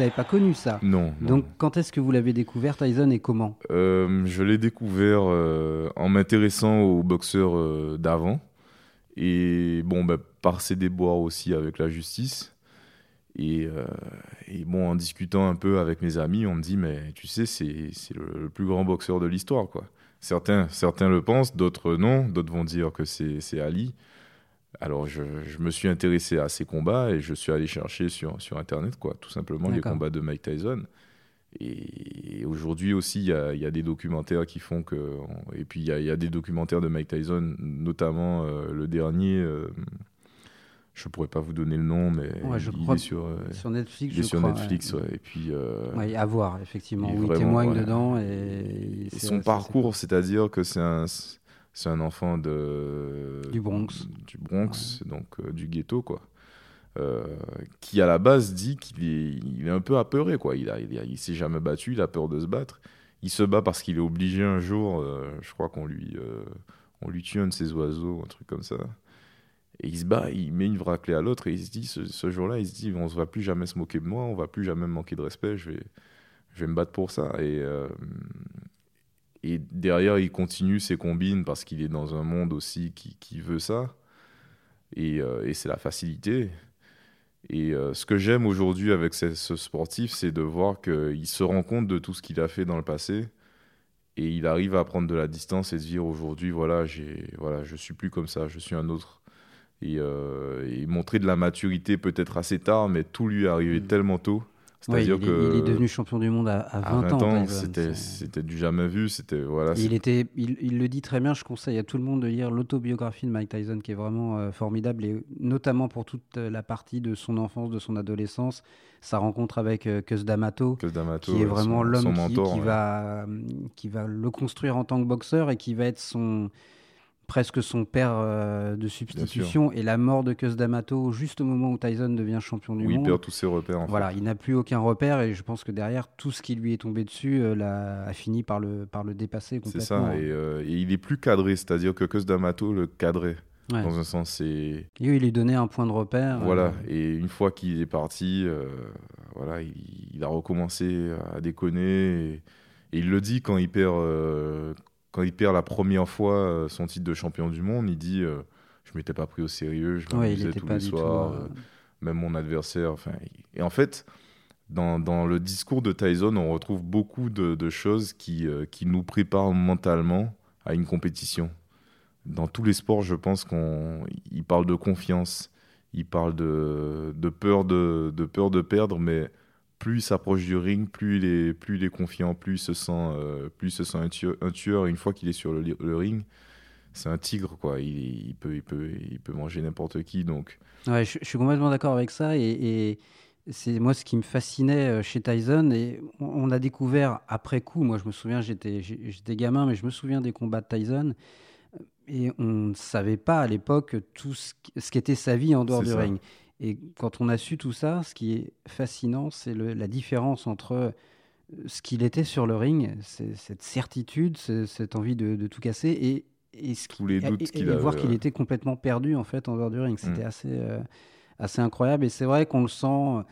n'avez pas connu ça. Non. non. Donc, quand est-ce que vous l'avez découvert, Tyson, et comment? Euh, je l'ai découvert euh, en m'intéressant aux boxeurs euh, d'avant. Et bon, bah, par ses déboires aussi avec la justice. Et, et bon, en discutant un peu avec mes amis, on me dit, mais tu sais, c'est c'est le, le plus grand boxeur de l'histoire, quoi. Certains, certains le pensent, d'autres non. D'autres vont dire que c'est c'est Ali. Alors, je, je me suis intéressé à ces combats et je suis allé chercher sur, sur Internet, quoi, tout simplement, les combats de Mike Tyson. Et aujourd'hui aussi, il y y a des documentaires qui font que. Et puis, il y a, il y a des documentaires de Mike Tyson, notamment euh, le dernier. euh, je pourrais pas vous donner le nom, mais Ouais, je il crois est sur, euh, Sur Netflix, il est je sur crois, Netflix. ouais. ouais. Et puis, euh, à voir, effectivement. où il témoigne dedans. Et, son parcours, c'est-à-dire que c'est un, c'est un enfant de, Du Bronx. du Bronx, donc euh, du ghetto, quoi. Euh, qui à la base dit qu'il est, il est un peu apeuré, quoi. Il, a, il, a- il s'est jamais battu, il a peur de se battre. Il se bat parce qu'il est obligé un jour, euh, je crois qu'on lui, on lui tue un de ses oiseaux, un truc comme ça. Et il se bat, il met une raclée à l'autre et il se dit, ce, ce jour-là, il se dit, on ne va plus jamais se moquer de moi, on va plus jamais me manquer de respect, je vais, je vais me battre pour ça. Et, euh, et derrière, il continue ses combines parce qu'il est dans un monde aussi qui, qui veut ça. Et, euh, et c'est la facilité. Et euh, ce que j'aime aujourd'hui avec ce, ce sportif, c'est de voir qu'il se rend compte de tout ce qu'il a fait dans le passé. Et il arrive à prendre de la distance et se dire aujourd'hui, voilà, voilà, je suis plus comme ça, je suis un autre. Et, euh, et montrer de la maturité peut-être assez tard, mais tout lui est arrivé Mm. tellement tôt. C'est-à-dire est, que il est devenu champion du monde à, à à 20, 20 ans, c'était, du jamais vu. C'était voilà. Il, était, il, il le dit très bien, je conseille à tout le monde de lire l'autobiographie de Mike Tyson qui est vraiment euh, formidable et notamment pour toute la partie de son enfance, de son adolescence, sa rencontre avec euh, Cus D'Amato, qui est vraiment l'homme qui, mentor, qui ouais. va, euh, qui va le construire en tant que boxeur et qui va être son presque son père euh, de substitution et la mort de Cus D'Amato juste au moment où Tyson devient champion du où il monde. perd tous ses repères. En fait. Voilà, il n'a plus aucun repère et je pense que derrière, tout ce qui lui est tombé dessus euh, a fini par le, par le dépasser C'est complètement. ça, et, euh, et il est plus cadré, c'est-à-dire que Cus D'Amato le cadrait. Ouais. Dans un sens, c'est. Il lui donnait un point de repère. Voilà, et une fois qu'il est parti, voilà, il, il a recommencé à déconner. Et, et il le dit quand il perd, euh, quand il perd la première fois euh, son titre de champion du monde, il dit euh, Je m'étais pas pris au sérieux, je ouais, m'amusais n'était tous pas les soirs, euh, euh, même mon adversaire. Enfin, et en fait, dans, dans le discours de Tyson, on retrouve beaucoup de, de choses qui, euh, qui nous préparent mentalement à une compétition. Dans tous les sports, je pense qu'on il parle de confiance, il parle de, de peur de, de peur de perdre, mais plus il s'approche du ring, plus il est, plus il est confiant, plus il se sent, euh, plus il se sent un tueur. Un tueur. Une fois qu'il est sur le, ring, c'est un tigre, quoi. Il, il peut, il peut, il peut manger n'importe qui. Donc, Ouais, je, je suis complètement d'accord avec ça. Et, et c'est moi ce qui me fascinait euh, chez Tyson et on, on a découvert après coup. Moi, je me souviens, j'étais gamin, mais je me souviens des combats de Tyson et on ne savait pas à l'époque tout ce, ce qu'était sa vie en dehors du ça. ring. Et quand on a su tout ça, ce qui est fascinant, c'est la différence entre euh, ce qu'il était sur le ring, cette certitude, cette envie de, de tout casser et, et ce Tous les doutes qu'il voir qu'il était complètement perdu en fait en dehors du ring. C'était Mm. assez, euh, assez incroyable et c'est vrai qu'on le sent euh,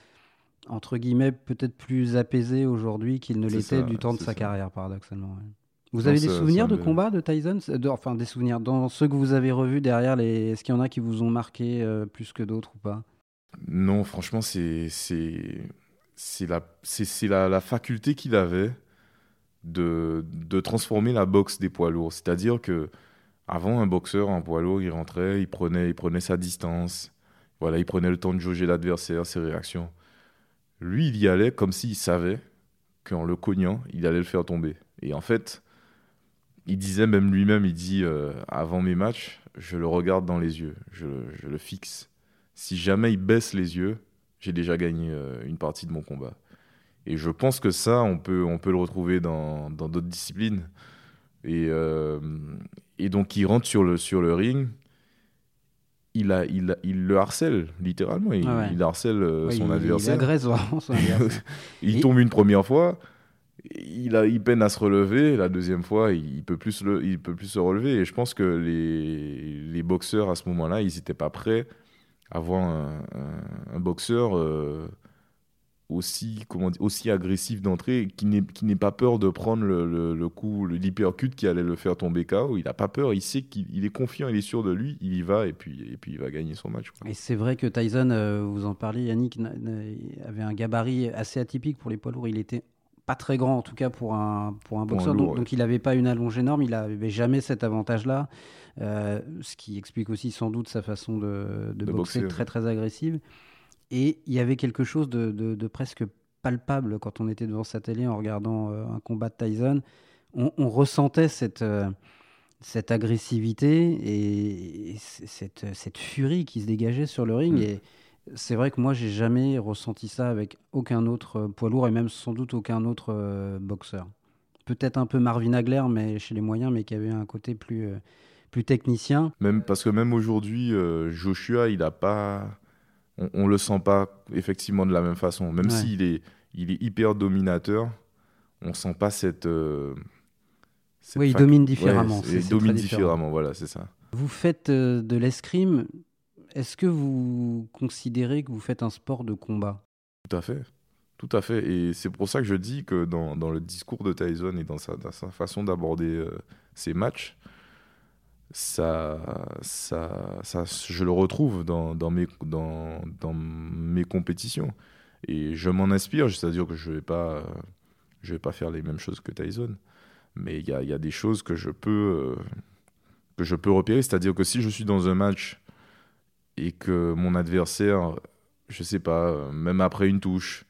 entre guillemets peut-être plus apaisé aujourd'hui qu'il ne l'était du temps de sa ça. carrière paradoxalement. ouais. Vous Non, avez des souvenirs de me- combats de Tyson? De- Enfin, des souvenirs dans ceux que vous avez revus derrière. Les... Est-ce qu'il y en a qui vous ont marqué euh, plus que d'autres ou pas? Non, franchement, c'est la la, la faculté qu'il avait de de transformer la boxe des poids lourds. C'est-à-dire que avant un boxeur en poids lourd, il rentrait, il prenait il prenait sa distance. Voilà, il prenait le temps de jauger l'adversaire, ses réactions. Lui, il y allait comme s'il savait qu'en le cognant, il allait le faire tomber. Et en fait, il disait même lui-même, il dit euh, avant mes matchs, je le regarde dans les yeux, je le fixe. Si jamais il baisse les yeux, j'ai déjà gagné euh, une partie de mon combat. Et je pense que ça, on peut, on peut le retrouver dans d'autres disciplines. Et, euh, et donc, il rentre sur le, sur le ring, il, a, il, a- il le harcèle, littéralement. Il, Ah ouais. il harcèle Ouais, son il, il adversaire. agresse vraiment son (laughs) adversaire. il tombe une première fois, il, a, il peine à se relever. La deuxième fois, il peut plus, se le- il peut plus se relever. Et je pense que les, les boxeurs à ce moment-là, ils n'étaient pas prêts à voir un, un- un boxeur euh, aussi, comment dire, aussi agressif d'entrée, qui n'ait pas peur de prendre le, le, le coup, le- l'hypercut qui allait le faire tomber KO. Il n'a pas peur, il sait qu'il il est confiant, il est sûr de lui, il y va et puis, et puis il va gagner son match. quoi. Et c'est vrai que Tyson, euh, vous en parliez, Yannick, avait un gabarit assez atypique pour les poids lourds. Il était pas très grand, en tout cas pour un, pour un boxeur. lourd, donc, ouais. donc il n'avait pas une allonge énorme. Il n'avait jamais cet avantage-là. Euh, ce qui explique aussi sans doute sa façon de, de De boxer, boxer, très très agressive. Et il y avait quelque chose de, presque palpable quand on était devant sa télé en regardant euh, un combat de Tyson. On, on ressentait cette, euh, cette agressivité et, cette, cette furie qui se dégageait sur le ring. Mm. Et c'est vrai que moi, j'ai jamais ressenti ça avec aucun autre poids lourd et même sans doute aucun autre euh, boxeur. Peut-être un peu Marvin Hagler, mais chez les moyens, mais qui avait un côté plus, euh, plus technicien. Même, parce que même aujourd'hui, euh, Joshua, il a pas. On, on le sent pas effectivement de la même façon. Même Ouais. s'il est, il est hyper dominateur, on sent pas cette. euh, cette Oui, il domine différemment. il domine différemment, voilà, c'est ça. Vous faites euh, de l'escrime. Est-ce que vous considérez que vous faites un sport de combat? Tout à fait. Tout à fait. Et c'est pour ça que je dis que dans, dans le discours de Tyson et dans sa, dans sa façon d'aborder euh, ses matchs, ça, ça, ça, je le retrouve dans, dans, mes, dans, dans mes compétitions. Et je m'en inspire, c'est-à-dire que je ne vais, pas, vais pas faire les mêmes choses que Tyson. Mais il y a, y a des choses que je peux, euh, que je peux repérer. C'est-à-dire que si je suis dans un match et que mon adversaire, je sais pas, euh, même après une touche,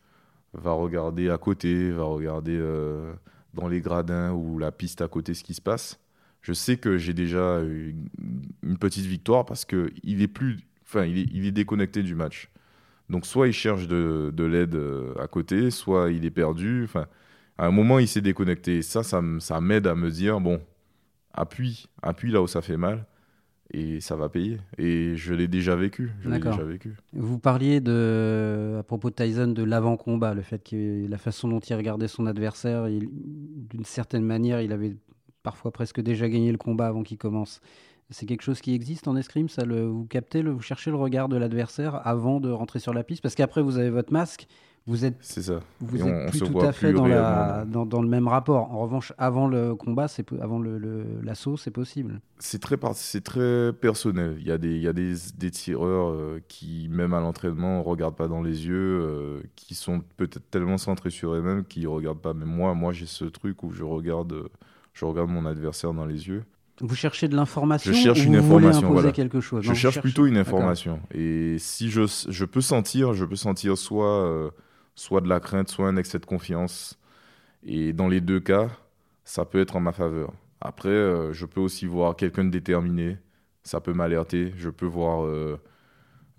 va regarder à côté, va regarder euh, dans les gradins ou la piste à côté ce qui se passe, je sais que j'ai déjà une, une petite victoire parce que il est plus, enfin, il est, il est déconnecté du match. Donc soit il cherche de, de l'aide euh, à côté, soit il est perdu. Enfin, à un moment il s'est déconnecté. Et ça, ça, m'aide à me dire bon, appuie, appuie là où ça fait mal et ça va payer. Et je l'ai déjà vécu. Je l'ai déjà vécu. Vous parliez de, à propos de Tyson de l'avant-combat, le fait que la façon dont il regardait son adversaire, d'une certaine manière, il avait parfois presque déjà gagné le combat avant qu'il commence. C'est quelque chose qui existe en escrime, ça le, vous captez, le, vous cherchez le regard de l'adversaire avant de rentrer sur la piste, parce qu'après vous avez votre masque, vous êtes C'est ça. vous êtes on- plus tout à fait dans, la, dans, dans le même rapport. En revanche, avant le combat, c'est avant le- le- l'assaut, c'est possible. C'est très, c'est très personnel. Il y a des, il y a des, des tireurs euh, qui, même à l'entraînement, ne regardent pas dans les yeux, euh, qui sont peut-être tellement centrés sur eux-mêmes qu'ils ne regardent pas. Mais moi, moi j'ai ce truc où je regarde, euh, je regarde mon adversaire dans les yeux. Vous cherchez de l'information Je cherche ou une vous voulez information, imposer voilà. quelque chose Je vous cherche plutôt une information. Et si je, je peux sentir, je peux sentir soit, euh, soit de la crainte, soit un excès de confiance. Et dans les deux cas, ça peut être en ma faveur. Après, euh, je peux aussi voir quelqu'un de déterminé. Ça peut m'alerter. Je peux voir euh,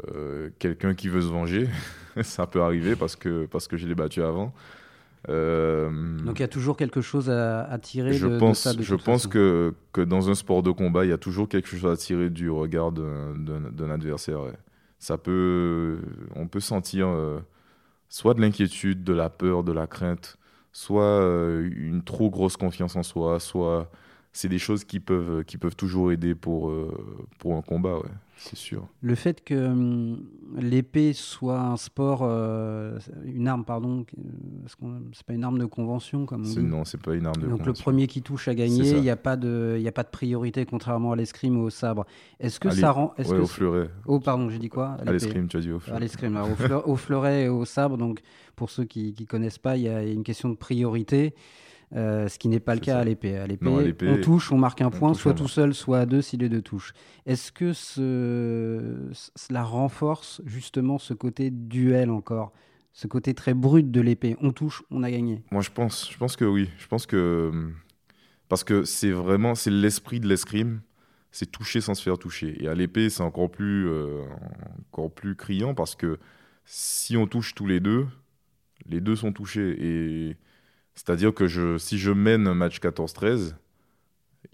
euh, quelqu'un qui veut se venger. (laughs) ça peut arriver parce que, parce que je l'ai battu avant. Euh, Donc il y a toujours quelque chose à, à tirer je de, de pense, ça. de je pense façon. que, que dans un sport de combat, il y a toujours quelque chose à tirer du regard d'un- adversaire. ouais. Ça peut, on peut sentir euh, soit de l'inquiétude, de la peur, de la crainte, soit euh, une trop grosse confiance en soi, soit c'est des choses qui peuvent, qui peuvent toujours aider pour, euh, pour un combat, ouais, c'est sûr. Le fait que hum, l'épée soit un sport, euh, une arme, pardon, euh, c'est pas une arme de convention comme on dit. Non, c'est pas une arme de Donc le premier qui touche a gagné, il n'y a, pas de- y a pas de priorité contrairement à l'escrime ou au sabre. Est-ce que Allez, ça rend... Est-ce Ouais, que au fleuret. Oh pardon, j'ai dit quoi? À l'escrime, tu as dit au À fleuret. l'escrime, alors, au, (laughs) fleur- au fleuret et au sabre. Donc, pour ceux qui ne connaissent pas, il y a une question de priorité, euh, ce qui n'est pas le cas ça. à l'épée. À l'épée, on touche, on marque un point, soit tout marque. seul, soit à deux si les deux touchent. Est-ce que ce, cela renforce justement ce côté duel encore ce côté très brut de l'épée? On touche, on a gagné. Moi, je pense, je pense que oui. Je pense que parce que c'est vraiment c'est l'esprit de l'escrime, c'est toucher sans se faire toucher. Et à l'épée, c'est encore plus euh, encore plus criant parce que si on touche tous les deux, les deux sont touchés. Et c'est-à-dire que je, si je mène un match 14-13,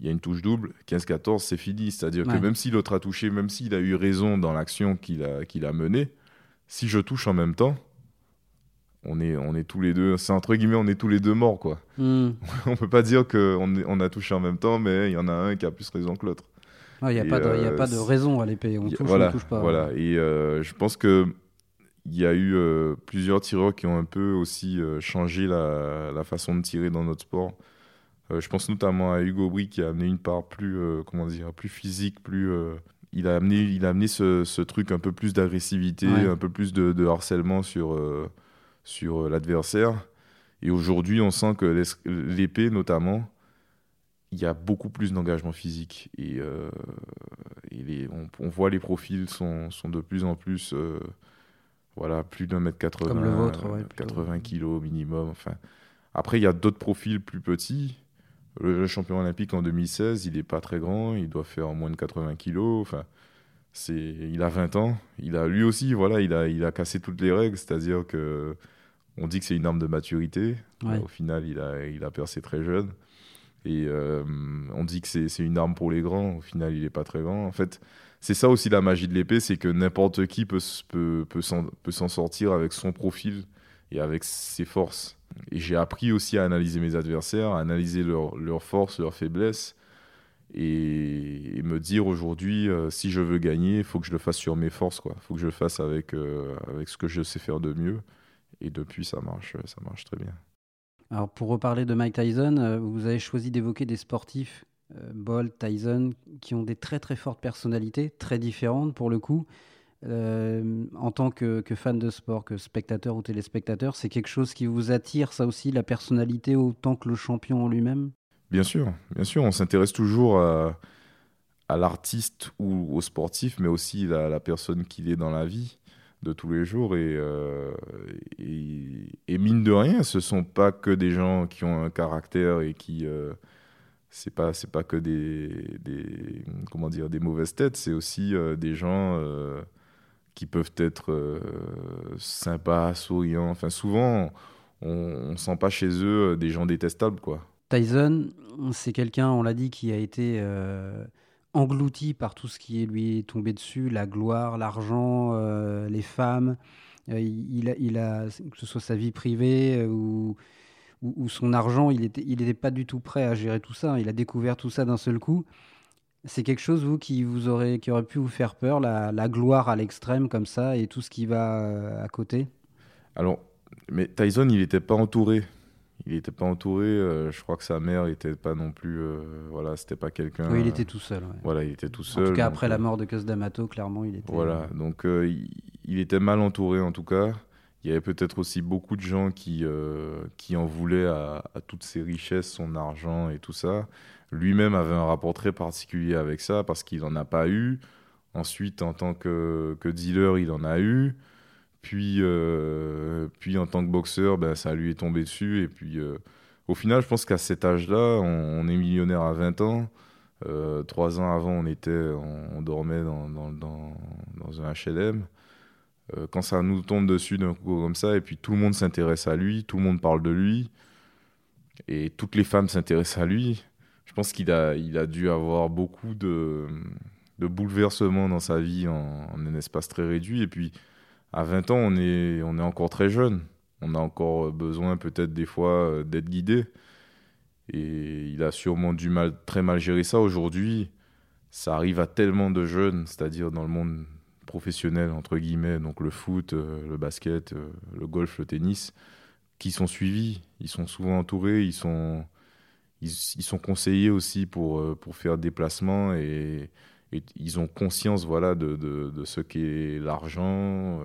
il y a une touche double, 15-14, c'est fini. C'est-à-dire Ouais. que même si l'autre a touché, même s'il a eu raison dans l'action qu'il a, qu'il a menée, si je touche en même temps, on est, on est tous les deux, c'est entre guillemets, on est tous les deux morts, quoi. Hmm. (laughs) on peut pas dire qu'on on a touché en même temps, mais il y en a un qui a plus raison que l'autre. Il n'y a, Et, pas de- y a euh, pas de raison à l'épée. On touche, voilà, on touche pas. Voilà. Et euh, je pense que il y a eu euh, plusieurs tireurs qui ont un peu aussi euh, changé la, la façon de tirer dans notre sport. Euh, je pense notamment à Hugo Brie qui a amené une part plus, comment dire, plus physique, plus. il a amené, il a amené ce, ce truc un peu plus d'agressivité, Ouais. un peu plus de, de harcèlement sur, sur l'adversaire. Et aujourd'hui, on sent que l'épée, notamment, il y a beaucoup plus d'engagement physique. Et, et les- on, on voit les profils sont, sont de plus en plus, voilà, plus d'un mètre 80, Comme le vôtre, ouais, plutôt. 80 kilos minimum. Enfin, après, il y a d'autres profils plus petits. Le, le champion olympique en 2016, il n'est pas très grand, il doit faire moins de 80 kilos. Enfin, c'est, il a 20 ans. Il a lui aussi, voilà, il a, il a cassé toutes les règles, c'est-à-dire que on dit que c'est une arme de maturité. Ouais. Au final, il a, il a percé très jeune. Et euh, on dit que c'est c'est une arme pour les grands. Au final, il n'est pas très grand. En fait, c'est ça aussi la magie de l'épée, c'est que n'importe qui peut, peut, peut s'en sortir avec son profil et avec ses forces. Et j'ai appris aussi à analyser mes adversaires, à analyser leurs leurs forces, leurs faiblesses. Et, me dire aujourd'hui, euh, si je veux gagner, il faut que je le fasse sur mes forces. Il faut que je le fasse avec, euh, avec ce que je sais faire de mieux. Et depuis, ça marche, ça marche très bien. Alors, pour reparler de Mike Tyson, euh, vous avez choisi d'évoquer des sportifs, Bolt, Tyson, qui ont des très très fortes personnalités, très différentes pour le coup. Euh, en tant que, que fan de sport, que spectateur ou téléspectateur, c'est quelque chose qui vous attire, ça aussi, la personnalité autant que le champion en lui-même? Bien sûr, bien sûr, on s'intéresse toujours à, l'artiste ou au sportif, mais aussi à la personne qu'il est dans la vie de tous les jours. Et, euh, mine de rien, ce sont pas que des gens qui ont un caractère et qui euh, c'est pas c'est pas que des, des comment dire des mauvaises têtes, c'est aussi euh, des gens euh, qui peuvent être euh, sympas, souriants. Enfin, souvent, on, on sent pas chez eux des gens détestables, quoi. Tyson, c'est quelqu'un, on l'a dit, qui a été englouti par tout ce qui est lui est tombé dessus, la gloire, l'argent, les femmes. Il, a, que ce soit sa vie privée ou, ou son argent, il n'était il était pas du tout prêt à gérer tout ça. Il a découvert tout ça d'un seul coup. C'est quelque chose, vous, qui, vous aurait, qui aurait pu vous faire peur, la, la gloire à l'extrême comme ça et tout ce qui va euh, à côté? Alors, mais Tyson, il n'était pas entouré. Il n'était pas entouré. euh, je crois que sa mère n'était pas non plus. euh, voilà, c'était pas quelqu'un. Oui, il était tout seul. ouais. Voilà, il était tout En seul. tout cas, après la mort de Cus D'Amato, clairement, il était. Voilà, donc euh, il, il était mal entouré en tout cas. Il y avait peut-être aussi beaucoup de gens qui, euh, qui en voulaient à, toutes ses richesses, son argent et tout ça. Lui-même avait un rapport très particulier avec ça parce qu'il n'en a pas eu. Ensuite, en tant que, que dealer, il en a eu. Puis, euh, puis en tant que boxeur, ben, ça lui est tombé dessus. Et puis, euh, au final, je pense qu'à cet âge-là, on, est millionnaire à 20 ans. Trois ans avant, on, était, on, dormait dans, dans un HLM. Euh, quand ça nous tombe dessus d'un coup comme ça, et puis tout le monde s'intéresse à lui, tout le monde parle de lui, et toutes les femmes s'intéressent à lui, je pense qu'il a, il a dû avoir beaucoup de, bouleversements dans sa vie en, en un espace très réduit. Et puis, à 20 ans, on est, on est encore très jeune. On a encore besoin peut-être des fois euh, d'être guidé. Et il a sûrement du mal, très mal gérer ça. Aujourd'hui, ça arrive à tellement de jeunes, c'est-à-dire dans le monde professionnel, entre guillemets, donc le foot, euh, le basket, euh, le golf, le tennis, qui sont suivis. Ils sont souvent entourés, ils sont, ils, ils sont conseillés aussi pour, euh, pour faire des placements et, et ils ont conscience voilà, de, de, de ce qu'est l'argent,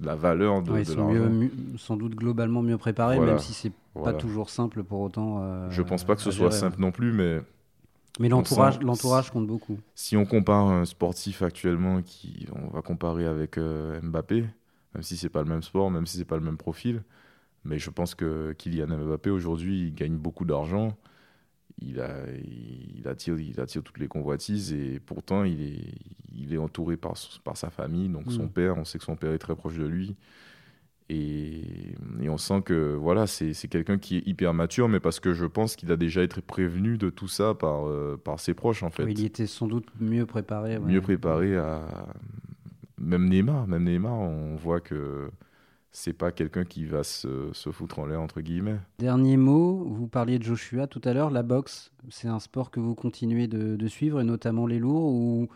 la valeur de, Ouais, ils de sont mieux- l'argent. mieux- sans doute globalement mieux préparés, Voilà. même si c'est Voilà. pas toujours simple pour autant. euh, Je pense pas que ce soit gérer. simple non plus, mais Mais l'entourage, l'entourage compte beaucoup. si on compare un sportif actuellement, qui, on va comparer avec euh, Mbappé, même si c'est pas le même sport, même si c'est pas le même profil, mais je pense que Kylian Mbappé aujourd'hui, il gagne beaucoup d'argent, il, a, il, attire, il attire toutes les convoitises et pourtant il est, il est entouré par, par sa famille, donc son Mm. père, on sait que son père est très proche de lui. Et, et on sent que voilà, c'est quelqu'un qui est hyper mature, mais parce que je pense qu'il a déjà été prévenu de tout ça par, euh, par ses proches en fait Oui, il était sans doute mieux préparé. ouais. mieux préparé à même Neymar même Neymar on voit que c'est pas quelqu'un qui va se, se foutre en l'air entre guillemets Dernier mot, vous parliez de Joshua tout à l'heure. La boxe, c'est un sport que vous continuez de, de suivre, et notamment les lourds, ou ou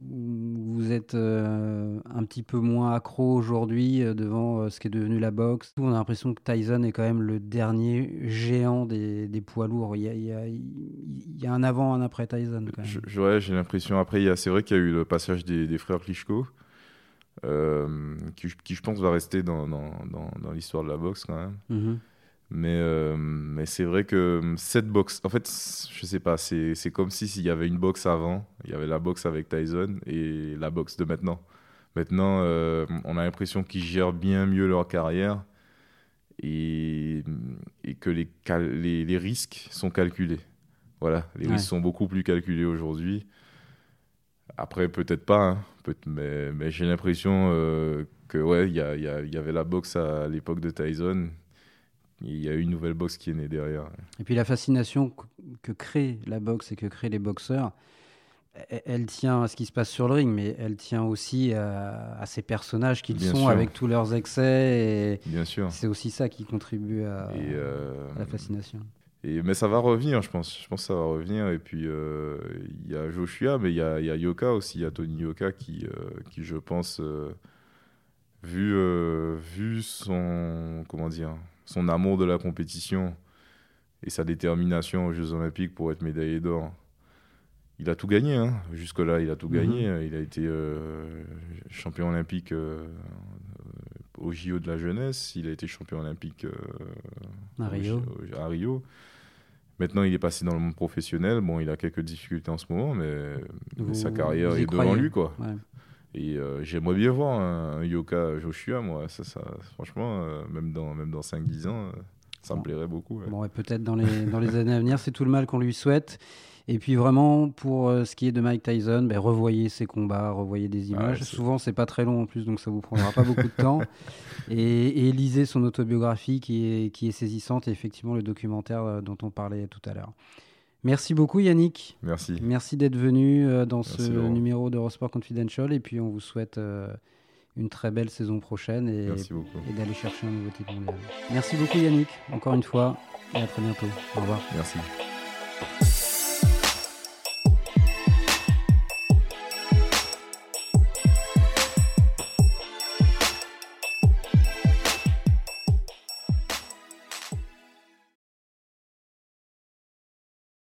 vous êtes euh, un petit peu moins accro aujourd'hui euh, devant euh, ce qui est devenu la boxe. On a l'impression que Tyson est quand même le dernier géant des, des poids lourds. Il y, a, il, y a, il y a un avant, un après Tyson. Quand même. Je- je- ouais, j'ai l'impression après c'est vrai qu'il y a eu le passage des, des frères Klitschko qui, qui, je pense va rester dans, dans, dans, dans l'histoire de la boxe quand même Mhm. Mais, euh, mais c'est vrai que cette boxe, en fait, je sais pas, c'est c'est comme si s'il y avait une boxe avant, il y avait la boxe avec Tyson et la boxe de maintenant. Maintenant, euh, on a l'impression qu'ils gèrent bien mieux leur carrière et, et que les, les, les risques sont calculés. Voilà, les Ouais. risques sont beaucoup plus calculés aujourd'hui. Après, peut-être pas, hein, peut- mais, mais j'ai l'impression euh, que ouais, il y, y y avait la boxe à l'époque de Tyson. Il y a une nouvelle boxe qui est née derrière. Et puis la fascination que- crée la boxe et que créent les boxeurs, e- elle tient à ce qui se passe sur le ring, mais elle tient aussi à, à ces personnages qu'ils Bien sont sûr. avec tous leurs excès. Bien Et sûr. c'est aussi ça qui contribue à, euh, à la fascination. et- mais ça va revenir, je pense. Je pense que ça va revenir. Et puis, euh, il y a Joshua, mais il y a, il y a Yoka aussi. Il y a Tony Yoka qui, euh, qui je pense, vu, vu son, comment dire, son amour de la compétition et sa détermination aux Jeux Olympiques pour être médaillé d'or, il a tout gagné. Hein. Jusque-là, il a tout Mhm. gagné. Il a été euh, champion olympique euh, au JO de la jeunesse. Il a été champion olympique euh, À Rio. au- à Rio. Maintenant, il est passé dans le monde professionnel. Bon, il a quelques difficultés en ce moment, mais, sa carrière est devant lui, quoi. Ouais. Et euh, j'aimerais bien voir un, un Yoka Joshua, moi. Ça, ça, franchement, euh, même dans, même dans 5-10 ans, euh, ça me plairait beaucoup. ouais. Bon, et peut-être dans les, dans les années à venir, c'est tout le mal qu'on lui souhaite. Et puis vraiment, pour ce qui est de Mike Tyson, ben, revoyez ses combats, revoyez des images. Ah c'est- Souvent, c'est pas très long en plus, donc ça vous prendra pas beaucoup de temps. (laughs) Et, et lisez son autobiographie qui est, qui est saisissante et effectivement le documentaire dont on parlait tout à l'heure. Merci beaucoup Yannick. Merci. Merci d'être venu euh, dans ce Laurent. numéro d'Eurosport Confidential. Et puis on vous souhaite euh, une très belle saison prochaine et, et d'aller chercher un nouveau titre mondial. Merci beaucoup Yannick, encore une fois, et à très bientôt. Au revoir. Merci.